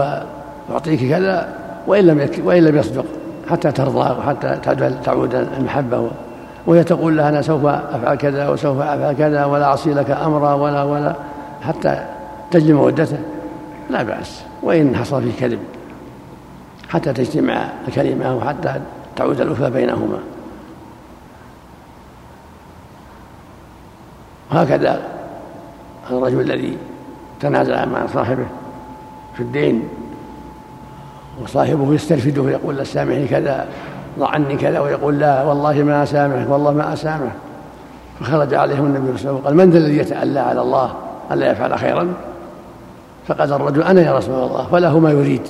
أعطيك كذا وإن لم وإن لم يصدق حتى ترضى وحتى تعود المحبة. وهي تقول لها أنا سوف أفعل كذا وسوف أفعل كذا ولا أعصي لك أمرا ولا ولا حتى تجلي مودته؟ لا بأس. وإن حصل فيه كذب. حتى تجتمع الكلمة وحتى تعود الألفة بينهما. وهكذا الرجل الذي تنازع مع صاحبه في الدين وصاحبه يسترفده ويقول لا سامحني كذا ضع عني كذا ويقول لا والله ما أسامحك والله ما أسامح. فخرج عليهم النبي صلى الله عليه وسلم قال من ذا الذي يتألى على الله ألا يفعل خيرا؟ فقال الرجل أنا يا رسول الله وله ما يريد.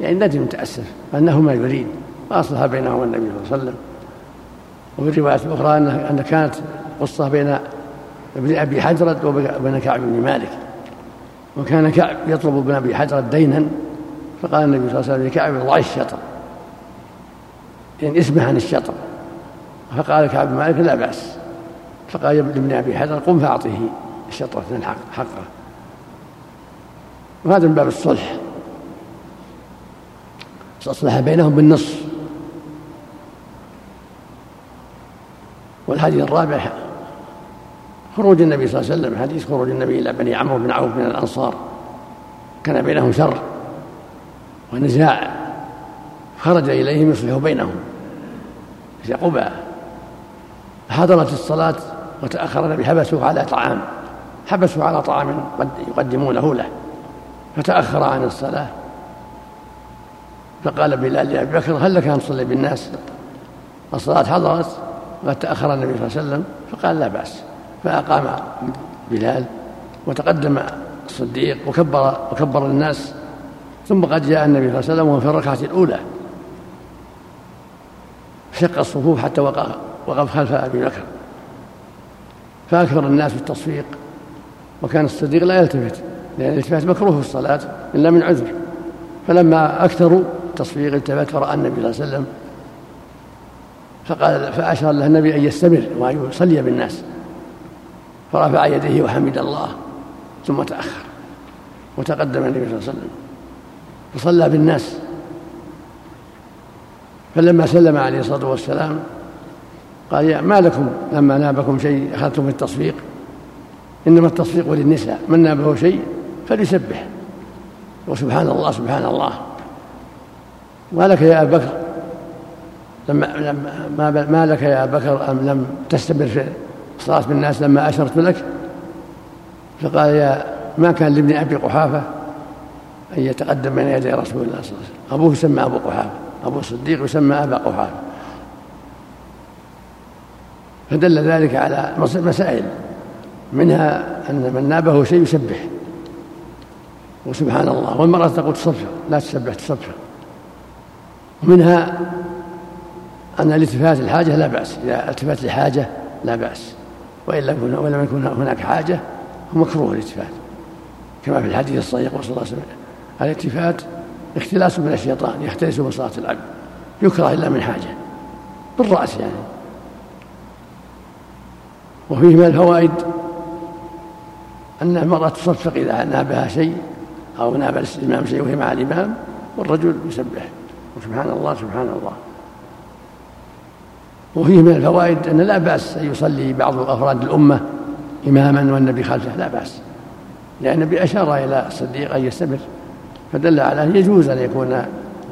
يعني ندم تأسف أنه ما يريد. وأصلح بينهما النبي صلى الله عليه وسلم. وفي الرواية الأخرى أن كانت قصة بين ابن أبي حجرة وبين كعب بن مالك. وكان كعب يطلب ابن أبي حجرة دينا فقال النبي صلى الله عليه وسلم لكعب ضع الشطر. يعني اسمح عن الشطر. فقال كعب بن مالك لا بأس. فقال لابن أبي حجرة قم فأعطه الشطرة الحق حقه. وهذا من باب الصلح. أصلح بينهم بالنصف والحديث الرابع خروج النبي صلى الله عليه وسلم حديث خروج النبي إلى بني عمرو بن عوف من الأنصار. كان بينهم شر ونزاع. خرج إليهم يصلح بينهم. في قباء حضرت الصلاة وتأخر النبي حبسوه على طعام. حبسوا على طعام قد يقدمونه له. فتأخر عن الصلاة. فقال بلال لأبي بكر هل لك أن تصلي بالناس؟ الصلاة حضرت وقد تأخر النبي صلى الله عليه وسلم فقال لا بأس. فأقام بلال وتقدم الصديق وكبر وكبر الناس ثم قد جاء النبي صلى الله عليه وسلم وهو في الركعة الأولى. شق الصفوف حتى وقف وقف خلف أبي بكر. فأكثر الناس بالتصفيق وكان الصديق لا يلتفت. لأن الالتفات مكروه في الصلاة إلا من عذر. فلما أكثروا التصفيق التفت فرأى النبي صلى الله عليه وسلم فقال فأشار له النبي أن يستمر وأن يصلي بالناس. فرفع يديه وحمد الله ثم تأخر وتقدم النبي صلى الله عليه وسلم. فصلى بالناس. فلما سلم عليه الصلاة والسلام قال يا ما لكم لما نابكم شيء أخذتم في التصفيق؟ إنما التصفيق للنساء من نابه شيء فليسبح. وسبحان الله سبحان الله. ما لك يا أبا بكر؟ لما لما ما لك يا أبا بكر أم لم تستمر في الصلاة بالناس لما أشرت لك؟ فقال يا ما كان لابن أبي قحافة أن يتقدم بين يدي رسول الله صلى الله عليه وسلم. أبوه يسمى أبو قحافة أبو الصديق يسمى أبا قحافة. فدل ذلك على مسائل منها أن من نابه شيء يسبح. وسبحان الله. والمرأة تقول تصفح لا تسبح تصفح ومنها أن الالتفات الحاجة لا بأس. إذا التفات لحاجة لا بأس. وإن لم ولم يكن هناك حاجة فمكروه الالتفات. كما في الحديث الصحيح صلى الله عليه وسلم الالتفات اختلاس من الشيطان يختلس من صلاة العبد. يكره إلا من حاجة. بالرأس يعني. وفيه من الفوائد أن المرأة تصفق إذا نابها شيء. أو ناب الإمام شيء وهي مع الإمام والرجل يسبح. وسبحان الله سبحان الله. وفيه من الفوائد أن لا بأس أن يصلي بعض أفراد الأمة إماما والنبي خلفه لا بأس. لأن النبي أشار إلى الصديق أن يستمر فدل على أن يجوز أن يكون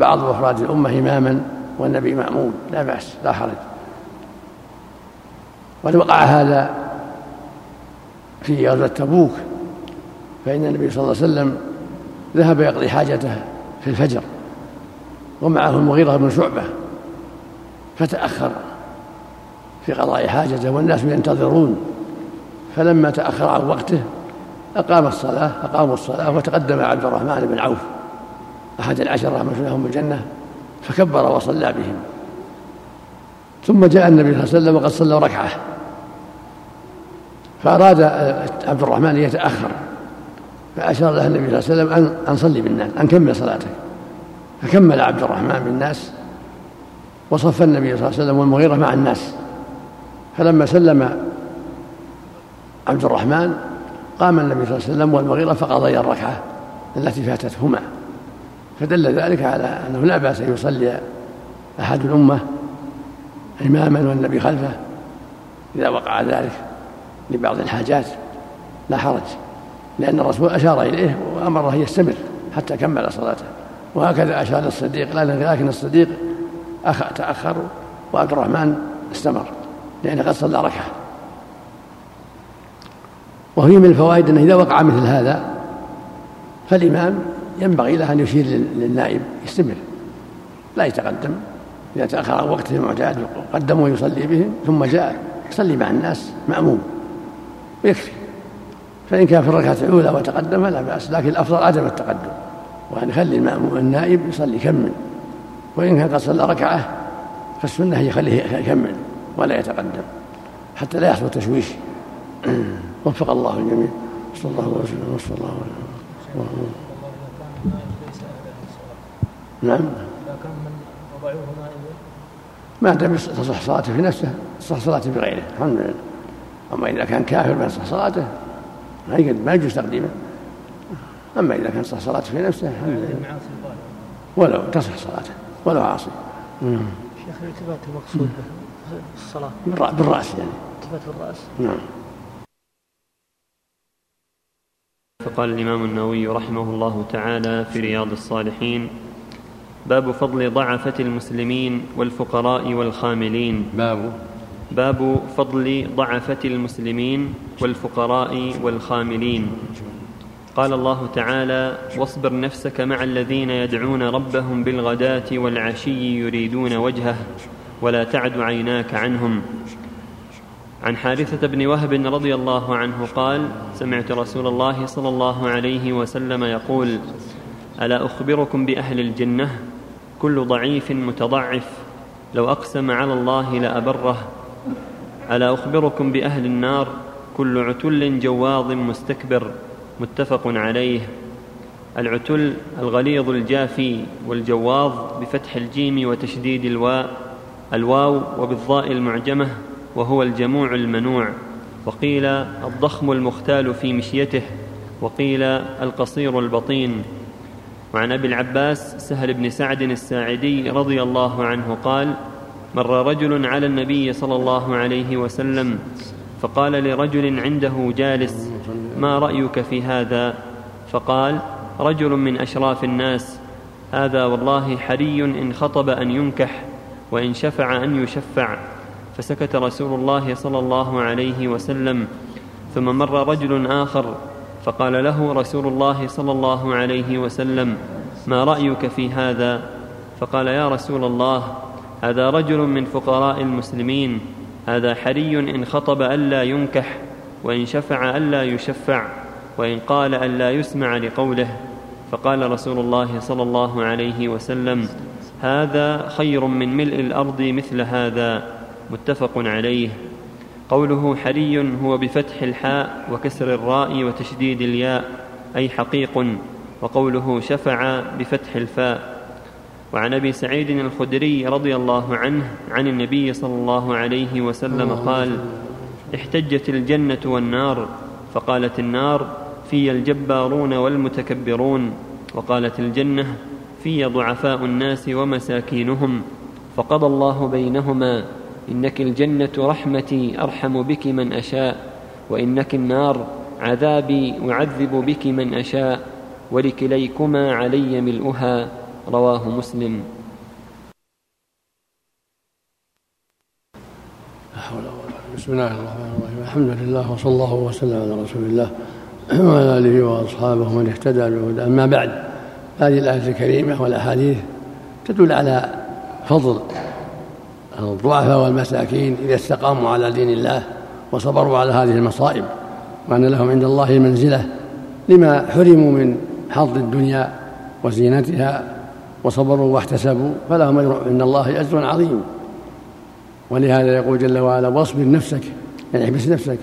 بعض أفراد الأمة إماما والنبي مأموم لا بأس لا حرج. وقد وقع هذا في غزوة تبوك فإن النبي صلى الله عليه وسلم ذهب يقضي حاجته في الفجر ومعه المغيرة بن شعبة فتأخر في قضاء حاجته والناس ينتظرون. فلما تأخر عن وقته أقام الصلاة أقاموا الصلاة وتقدم عبد الرحمن بن عوف أحد العشرة رحمة لهم الجنة فكبر وصلى بهم. ثم جاء النبي صلى الله عليه وسلم وقد صلى ركعة فأراد عبد الرحمن أن يتأخر. فأشار له النبي صلى الله عليه وسلم أن صلي بالناس أن كمل صلاتك فكمل عبد الرحمن بالناس وصف النبي صلى الله عليه وسلم والمغيرة مع الناس. فلما سلم عبد الرحمن قام النبي صلى الله عليه وسلم والمغيرة فقضيا الركعة التي فاتتهما. فدل ذلك على أنه لا بأس أن يصلي أحد الأمة إماما والنبي خلفه. إذا وقع ذلك لبعض الحاجات لا حرج. لأن الرسول أشار إليه وأمره يستمر حتى كمل صلاته. وهكذا أشار الصديق لكن الصديق أخ تأخر وعبد الرحمن استمر لأنه قد صلى ركعة. وفي من الفوائد أنه إذا وقع مثل هذا فالإمام ينبغي له أن يشير للنائب يستمر. لا يتقدم إذا تأخر عن وقته المعتاد قدم ويصلي بهم ثم جاء يصلي مع الناس مأموم ويكفي. فإن كان في الركعة الأولى وتقدم فلا بأس لكن الأفضل عدم التقدم. وأن يخلي المأموم النائب يصلي يكمل وإن كان قد صلى ركعة فالسنة يخليه يكمل ولا يتقدم حتى لا يحصل تشويش. (clears throat) وفق الله الجميع. صلى الله عليه وسلم وصلى الله عليه وسلم نعم. ما دام تصح صلاته في نفسه تصح صلاته بغيره الحمد لله. أما إذا كان كافر ما صلاته. ما يجوز تقديمه. أما إذا كان تصح صلاته في نفسه الحمد لله ولو تصح صلاته ولو عاصي. شيخ الالتفات المقصود الصلاه بالرأس يعني. التفات بالرأس. نعم. فقال الإمام النووي رحمه الله تعالى في رياض الصالحين باب فضل ضعفة المسلمين والفقراء والخاملين. باب. باب فضل ضعفة المسلمين والفقراء والخاملين. قال الله تعالى واصبر نفسك مع الذين يدعون ربهم بالغداة والعشي يريدون وجهه ولا تعد عيناك عنهم. عن حارثة بن وهب رضي الله عنه قال سمعت رسول الله صلى الله عليه وسلم يقول ألا أخبركم بأهل الجنة؟ كل ضعيف متضعف. لو أقسم على الله لأبره ألا أخبركم بأهل النار؟ كل عتل جواظ مستكبر متفق عليه. العتل الغليظ الجافي والجواظ بفتح الجيم وتشديد الواء الواو وبالضاء المعجمة وهو الجموع المنوع. وقيل الضخم المختال في مشيته وقيل القصير البطين. وعن أبي العباس سهل بن سعد الساعدي رضي الله عنه قال مر رجل على النبي صلى الله عليه وسلم فقال لرجل عنده جالس ما رأيك في هذا؟ فقال رجل من أشراف الناس هذا والله حري إن خطب أن ينكح وإن شفع أن يشفع. فسكت رسول الله صلى الله عليه وسلم. ثم مر رجل آخر فقال له رسول الله صلى الله عليه وسلم ما رأيك في هذا؟ فقال يا رسول الله هذا رجل من فقراء المسلمين. هذا حري إن خطب ألا ينكح وإن شفع ألا يشفع وإن قال ألا يسمع لقوله. فقال رسول الله صلى الله عليه وسلم هذا خير من ملء الأرض مثل هذا. متفق عليه. قوله حري هو بفتح الحاء وكسر الراء وتشديد الياء أي حقيق. وقوله شفع بفتح الفاء. وعن أبي سعيد الخدري رضي الله عنه عن النبي صلى الله عليه وسلم قال احتجت الجنة والنار. فقالت النار في الجبارون والمتكبرون. وقالت الجنة في ضعفاء الناس ومساكينهم. فقضى الله بينهما إنك الجنة رحمتي أرحم بك من أشاء وإنك النار عذابي أعذب بك من أشاء ولكليكما علي ملؤها. رواه مسلم. بسم الله الرحمن الرحيم. الحمد لله وصلى الله وسلم على رسول الله وعلى آله وأصحابه من اهتدى بهدى أما بعد هذه الآية الكريمة والأحاديث تدل على فضل الضعفاء والمساكين إذا استقاموا على دين الله وصبروا على هذه المصائب وأن لهم عند الله منزلة لما حرموا من حظ الدنيا وزينتها وصبروا واحتسبوا فلهم أجر عند الله أجر عظيم. ولهذا يقول جل وعلا واصبر نفسك يعني احبس نفسك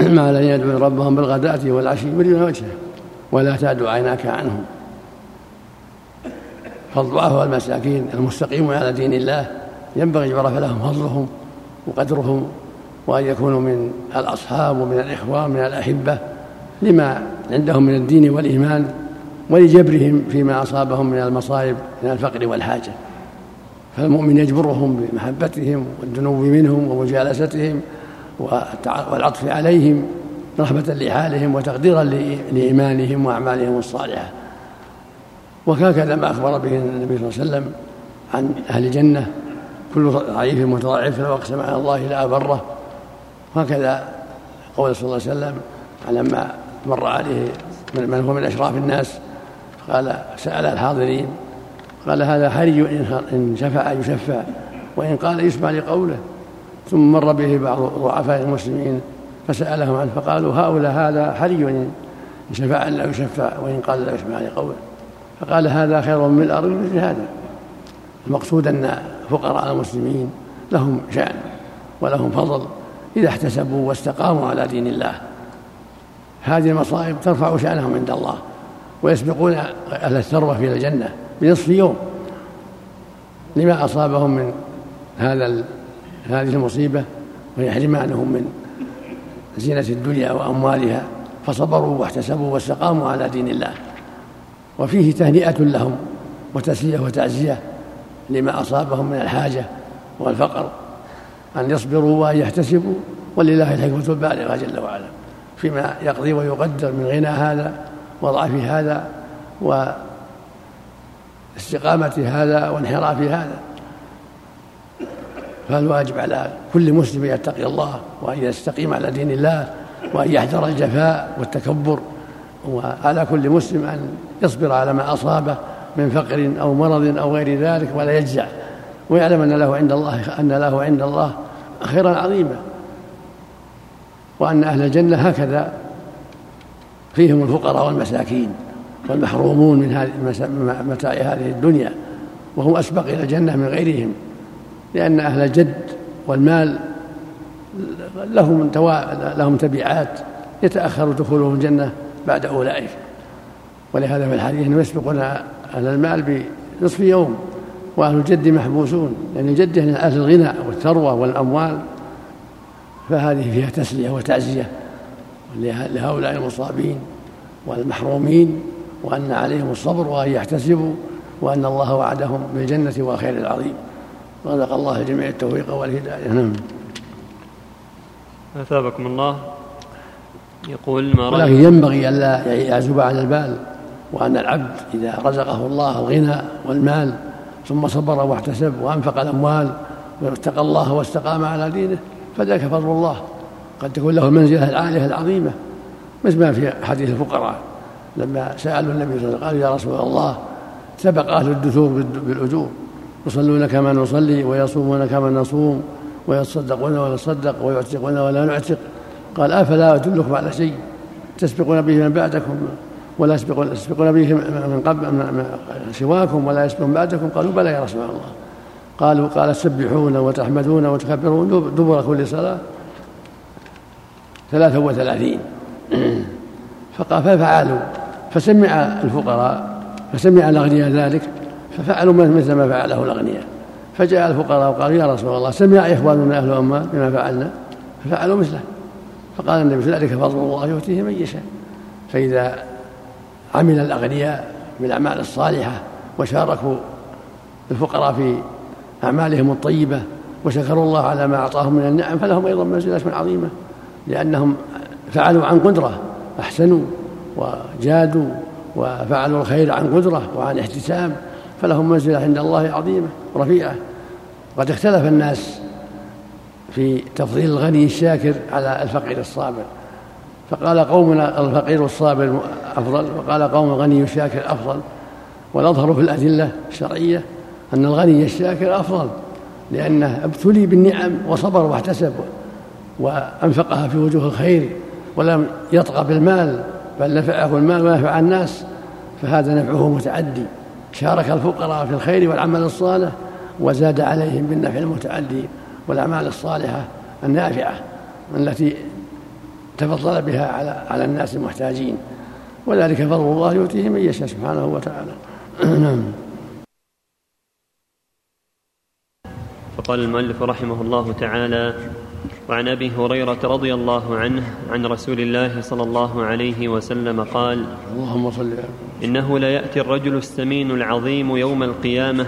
مع الذين يدعون ربهم بالغداة والعشي يريدون وجهه ولا تعد عيناك عنهم. فالضعفاء والمساكين المستقيمون على دين الله ينبغي يعرف لهم فضلهم وقدرهم وأن يكونوا من الأصحاب ومن الإخوان من الأحبة لما عندهم من الدين والإيمان ولجبرهم فيما أصابهم من المصائب من الفقر والحاجة. فالمؤمن يجبرهم بمحبتهم والدنو منهم ومجالستهم والعطف عليهم رحمة لحالهم وتقديرا لإيمانهم وأعمالهم الصالحة. وهكذا ما أخبر به النبي صلى الله عليه وسلم عن أهل الجنة. كل ضعيف متضاعف لو أقسم على الله لأبره وهكذا قول صلى الله عليه وسلم لما مر عليه من هو من أشراف الناس قال سأل الحاضرين قال هذا حري إن شفع يشفع وإن قال يسمع لقوله. ثم مر به بعض ضعفاء المسلمين فسألهم عنه فقالوا هؤلاء هذا حري إن شفع لا يشفع وإن قال لا يسمع لقوله. فقال هذا خير من الأرض مثل هذا المقصود أن فقراء المسلمين لهم شأن ولهم فضل إذا احتسبوا واستقاموا على دين الله. هذه المصائب ترفع شأنهم عند الله. ويسبقون أهل الثروة إلى الجنة بنصف يوم. لما أصابهم من هذا هذه المصيبة وهي حرمانهم من زينة الدنيا وأموالها فصبروا واحتسبوا واستقاموا على دين الله. وفيه تهنئة لهم وتسلية وتعزية لما أصابهم من الحاجة والفقر. أن يصبروا وأن يحتسبوا ولله الحكمة البالغة جل وعلا. فيما يقضي ويقدر من غنى هذا وضعف هذا واستقامة هذا وانحراف هذا. فالواجب على كل مسلم أن يتقي الله وأن يستقيم على دين الله وأن يحذر الجفاء والتكبر وعلى كل مسلم أن يصبر على ما أصابه من فقر أو مرض أو غير ذلك ولا يجزع. ويعلم أن له عند الله أن له عند الله خيرا عظيما. وأن أهل الجنة هكذا فيهم الفقراء والمساكين والمحرومون من هذه متاع هذه الدنيا وهم أسبق إلى الجنة من غيرهم لأن أهل الجد والمال لهم لهم تبعات يتأخر دخولهم الجنة بعد أولئك. ولهذا في الحديث أنهم يسبقون أهل المال بنصف يوم وأهل الجد محبوسون لأن يعني الجد أهل الغنى والثروة والأموال فهذه فيها تسلية وتعزية. لهؤلاء المصابين والمحرومين وأن عليهم الصبر وأن يحتسبوا وأن الله وعدهم بالجنة والخير العظيم. رزق الله الجميع التوفيق والهداية. نعم. أثابكم الله. يقول ما ولكن ينبغي ألا يعزب عن البال وأن العبد إذا رزقه الله الغنى والمال ثم صبر واحتسب وأنفق الأموال واتقى الله واستقام على دينه فذلك فضل الله. قد تكون له المنزلة العالية العظيمة مثل ما في حديث الفقراء. لما سألوا النبي صلى الله عليه وسلم قالوا يا رسول الله سبق أهل الدثور بالأجور. يصلون كما نصلي ويصومون كما نصوم ويتصدقون ولا نصدق ويعتقون ولا نعتق. قال أفلا أدلكم على شيء؟ تسبقون به من بعدكم ولا يسبقون يسبقون به من قبل سواكم ولا يسبقون بعدكم؟ قالوا بلى يا رسول الله. قالوا قال تسبحون وتحمدون وتكبرون دبر كل صلاة. ثلاثة وثلاثين. فقال ففعلوا. فسمع الفقراء فسمع الأغنياء ذلك ففعلوا مثل ما فعله الأغنياء. فجاء الفقراء وقالوا يا رسول الله سمع إخواننا أهل الأمة بما فعلنا. ففعلوا مثله. فقال النبي ذلك فضل الله يؤتيه من يشاء. فإذا عمل الأغنياء بالأعمال الصالحة وشاركوا الفقراء في أعمالهم الطيبة وشكروا الله على ما أعطاهم من النعم فلهم أيضا منزلة عظيمة. لأنهم فعلوا عن قدرة أحسنوا وجادوا وفعلوا الخير عن قدرة وعن احتساب فلهم منزلة عند الله عظيمة رفيعة قد اختلف الناس في تفضيل الغني الشاكر على الفقير الصابر. فقال قومنا الفقير الصابر أفضل وقال قوم الغني الشاكر أفضل. والأظهر في الأدلة الشرعية أن الغني الشاكر أفضل لأنه ابتلي بالنعم وصبر واحتسب. وأنفقها في وجوه الخير ولم يطغى بالمال بل نفعه المال ونفع الناس فهذا نفعه متعدي. شارك الفقراء في الخير والعمل الصالح وزاد عليهم بالنفع المتعدي والأعمال الصالحة النافعة التي تفضل بها على على الناس المحتاجين. وذلك فضل الله يؤتيه من يشاء سبحانه وتعالى. (clears throat) نعم. فقال المؤلف رحمه الله تعالى وعن أبي هريرة رضي الله عنه عن رسول الله صلى الله عليه وسلم قال اللهم صل إنه لياتي الرجل السمين العظيم يوم القيامة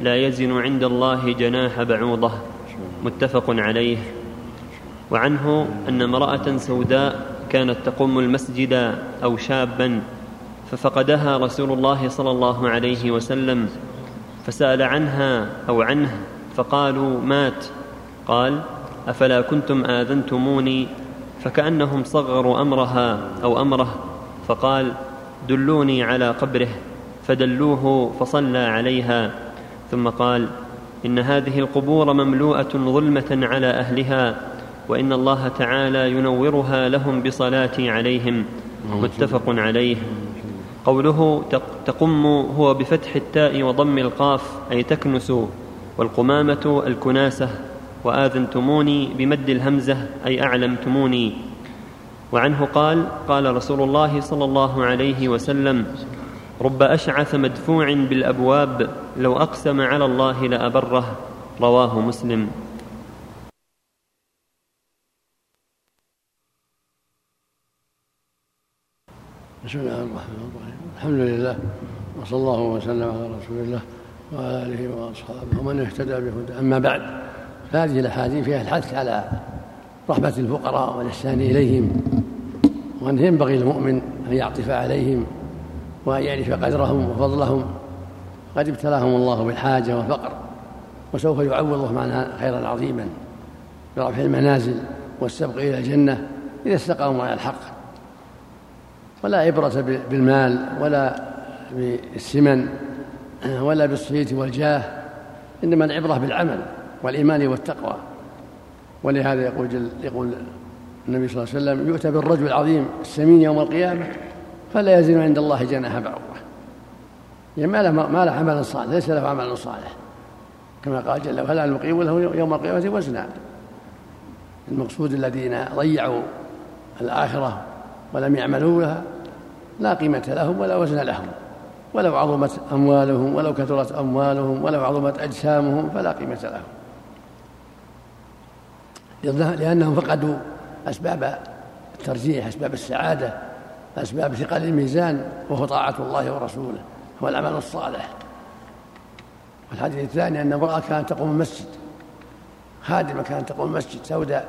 لا يزن عند الله جناح بعوضة. متفق عليه. وعنه أن امرأة سوداء كانت تقوم المسجد أو شابا ففقدها رسول الله صلى الله عليه وسلم فسأل عنها أو عنه فقالوا مات. قال أفلا كنتم آذنتموني؟ فكأنهم صغروا أمرها أو أمره فقال دلوني على قبره فدلوه فصلى عليها. ثم قال إن هذه القبور مملوءة ظلمة على أهلها وإن الله تعالى ينورها لهم بصلاتي عليهم. متفق عليه. قوله تقم هو بفتح التاء وضم القاف أي تكنس والقمامة الكناسة. وآذنتموني بمد الهمزة أي أعلمتموني. وعنه قال قال رسول الله صلى الله عليه وسلم رب أشعث مدفوع بالأبواب لو أقسم على الله لأبره. رواه مسلم. بسم الله الرحمن الرحيم. الحمد لله وصلى الله وسلم على رسول الله وعلى آله وأصحابه ومن اهتدى بهدى أما بعد فهذه الأحاديث فيها الحث على رحمة الفقراء والاحسان إليهم وانه ينبغي للمؤمن أن يعطف عليهم وأن يعرف قدرهم وفضلهم. قد ابتلاهم الله بالحاجة والفقر وسوف يعوضهم عنها خيرا عظيما برفع المنازل والسبق إلى الجنة إذا استقاموا على الحق. ولا عبرة بالمال ولا بالسمن ولا بالصيت والجاه إنما العبرة بالعمل. والإيمان والتقوى. ولهذا يقول جل يقول النبي صلى الله عليه وسلم يؤتى بالرجل العظيم السمين يوم القيامة فلا يزن عند الله جناح بعوضة. يعني ما له ما له عمل صالح ليس له عمل صالح. كما قال جل وعلا المقيم له يوم القيامة وزنا. المقصود الذين ضيعوا الآخرة ولم يعملوا لها لا قيمة لهم ولا وزن لهم. ولو عظمت أموالهم ولو كثرت أموالهم ولو عظمت أجسامهم فلا قيمة لهم. لأنهم فقدوا أسباب الترجيح أسباب السعادة أسباب ثقل الميزان وهو طاعة الله ورسوله هو العمل الصالح. والحديث الثاني أن امرأة كانت تقوم المسجد خادمة كانت تقوم المسجد سوداء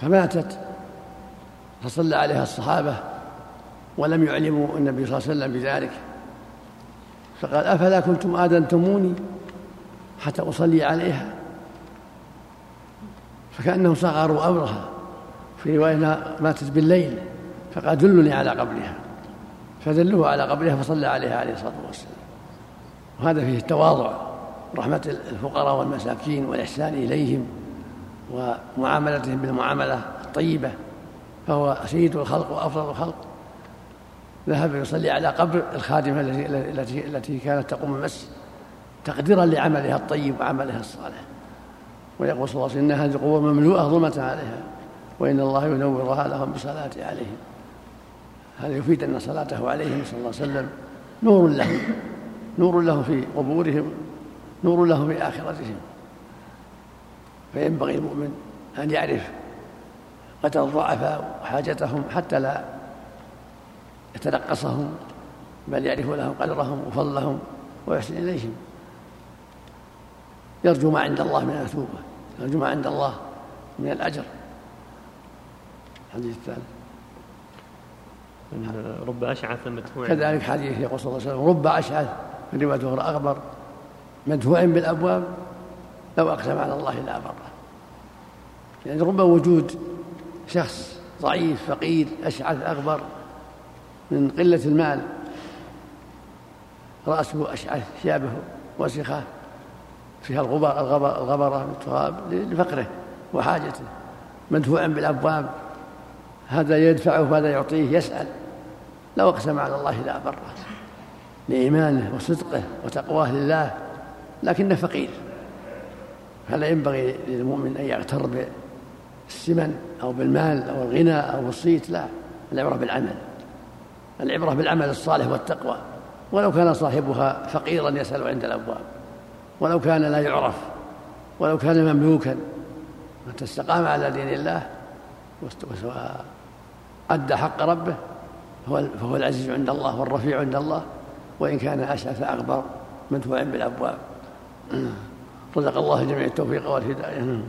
فماتت فصلى عليها الصحابة ولم يعلموا النبي صلى الله عليه وسلم بذلك. فقال أفلا كنتم آذنتموني حتى أصلي عليها؟ فكأنهم صغروا أمرها في رواية ماتت بالليل فقال دلني على قبرها. فدلوه على قبرها فصلى عليها عليه الصلاة والسلام. وهذا فيه التواضع رحمة الفقراء والمساكين والإحسان إليهم ومعاملتهم بالمعاملة الطيبة فهو سيد الخلق وأفضل الخلق. ذهب يصلي على قبر الخادمة التي التي كانت تقوم المسجد تقديرا لعملها الطيب وعملها الصالح. ويقول صلى الله عليه وسلم إن هذه القبور مملوءة ظلمة عليها وإن الله ينورها لهم بصلاته عليهم. هذا يفيد أن صلاته عليهم صلى الله عليه وسلم نور لهم نور لهم في قبورهم نور لهم في آخرتهم. فينبغي المؤمن أن يعرف قدر الضعفاء وحاجتهم حتى لا يتنقصهم بل يعرف لهم قدرهم وفضلهم ويحسن إليهم. يرجو ما عند الله من المثوبة ما عند الله من الأجر. الحديث الثالث رب أشعث مدفوع كذلك حديث يقول صلى الله عليه وسلم رب أشعث في رواية أخرى أغبر. مدفوع بالأبواب لو أقسم على الله لا بره يعني رب وجود شخص ضعيف فقير أشعث أغبر من قلة المال. رأسه أشعث ثيابه وسخة. فيها الغبر الغبر الغبرة التراب لفقره وحاجته. مدفوعا بالأبواب. هذا يدفعه وهذا يعطيه يسأل. لو أقسم على الله لا بره لإيمانه وصدقه وتقواه لله. لكنه فقير. فلا ينبغي للمؤمن أن يغتر بالسمن أو بالمال أو الغنى أو بالصيت لا العبرة بالعمل. العبرة بالعمل الصالح والتقوى. ولو كان صاحبها فقيرا يسأل عند الأبواب. ولو كان لا يعرف ولو كان مملوكا. متى استقام على دين الله وأدى حق ربه فهو العزيز عند الله والرفيع عند الله. وإن كان أشعث أغبر مدفوع بالأبواب. (clears throat) رزق الله جميع التوفيق والهداية.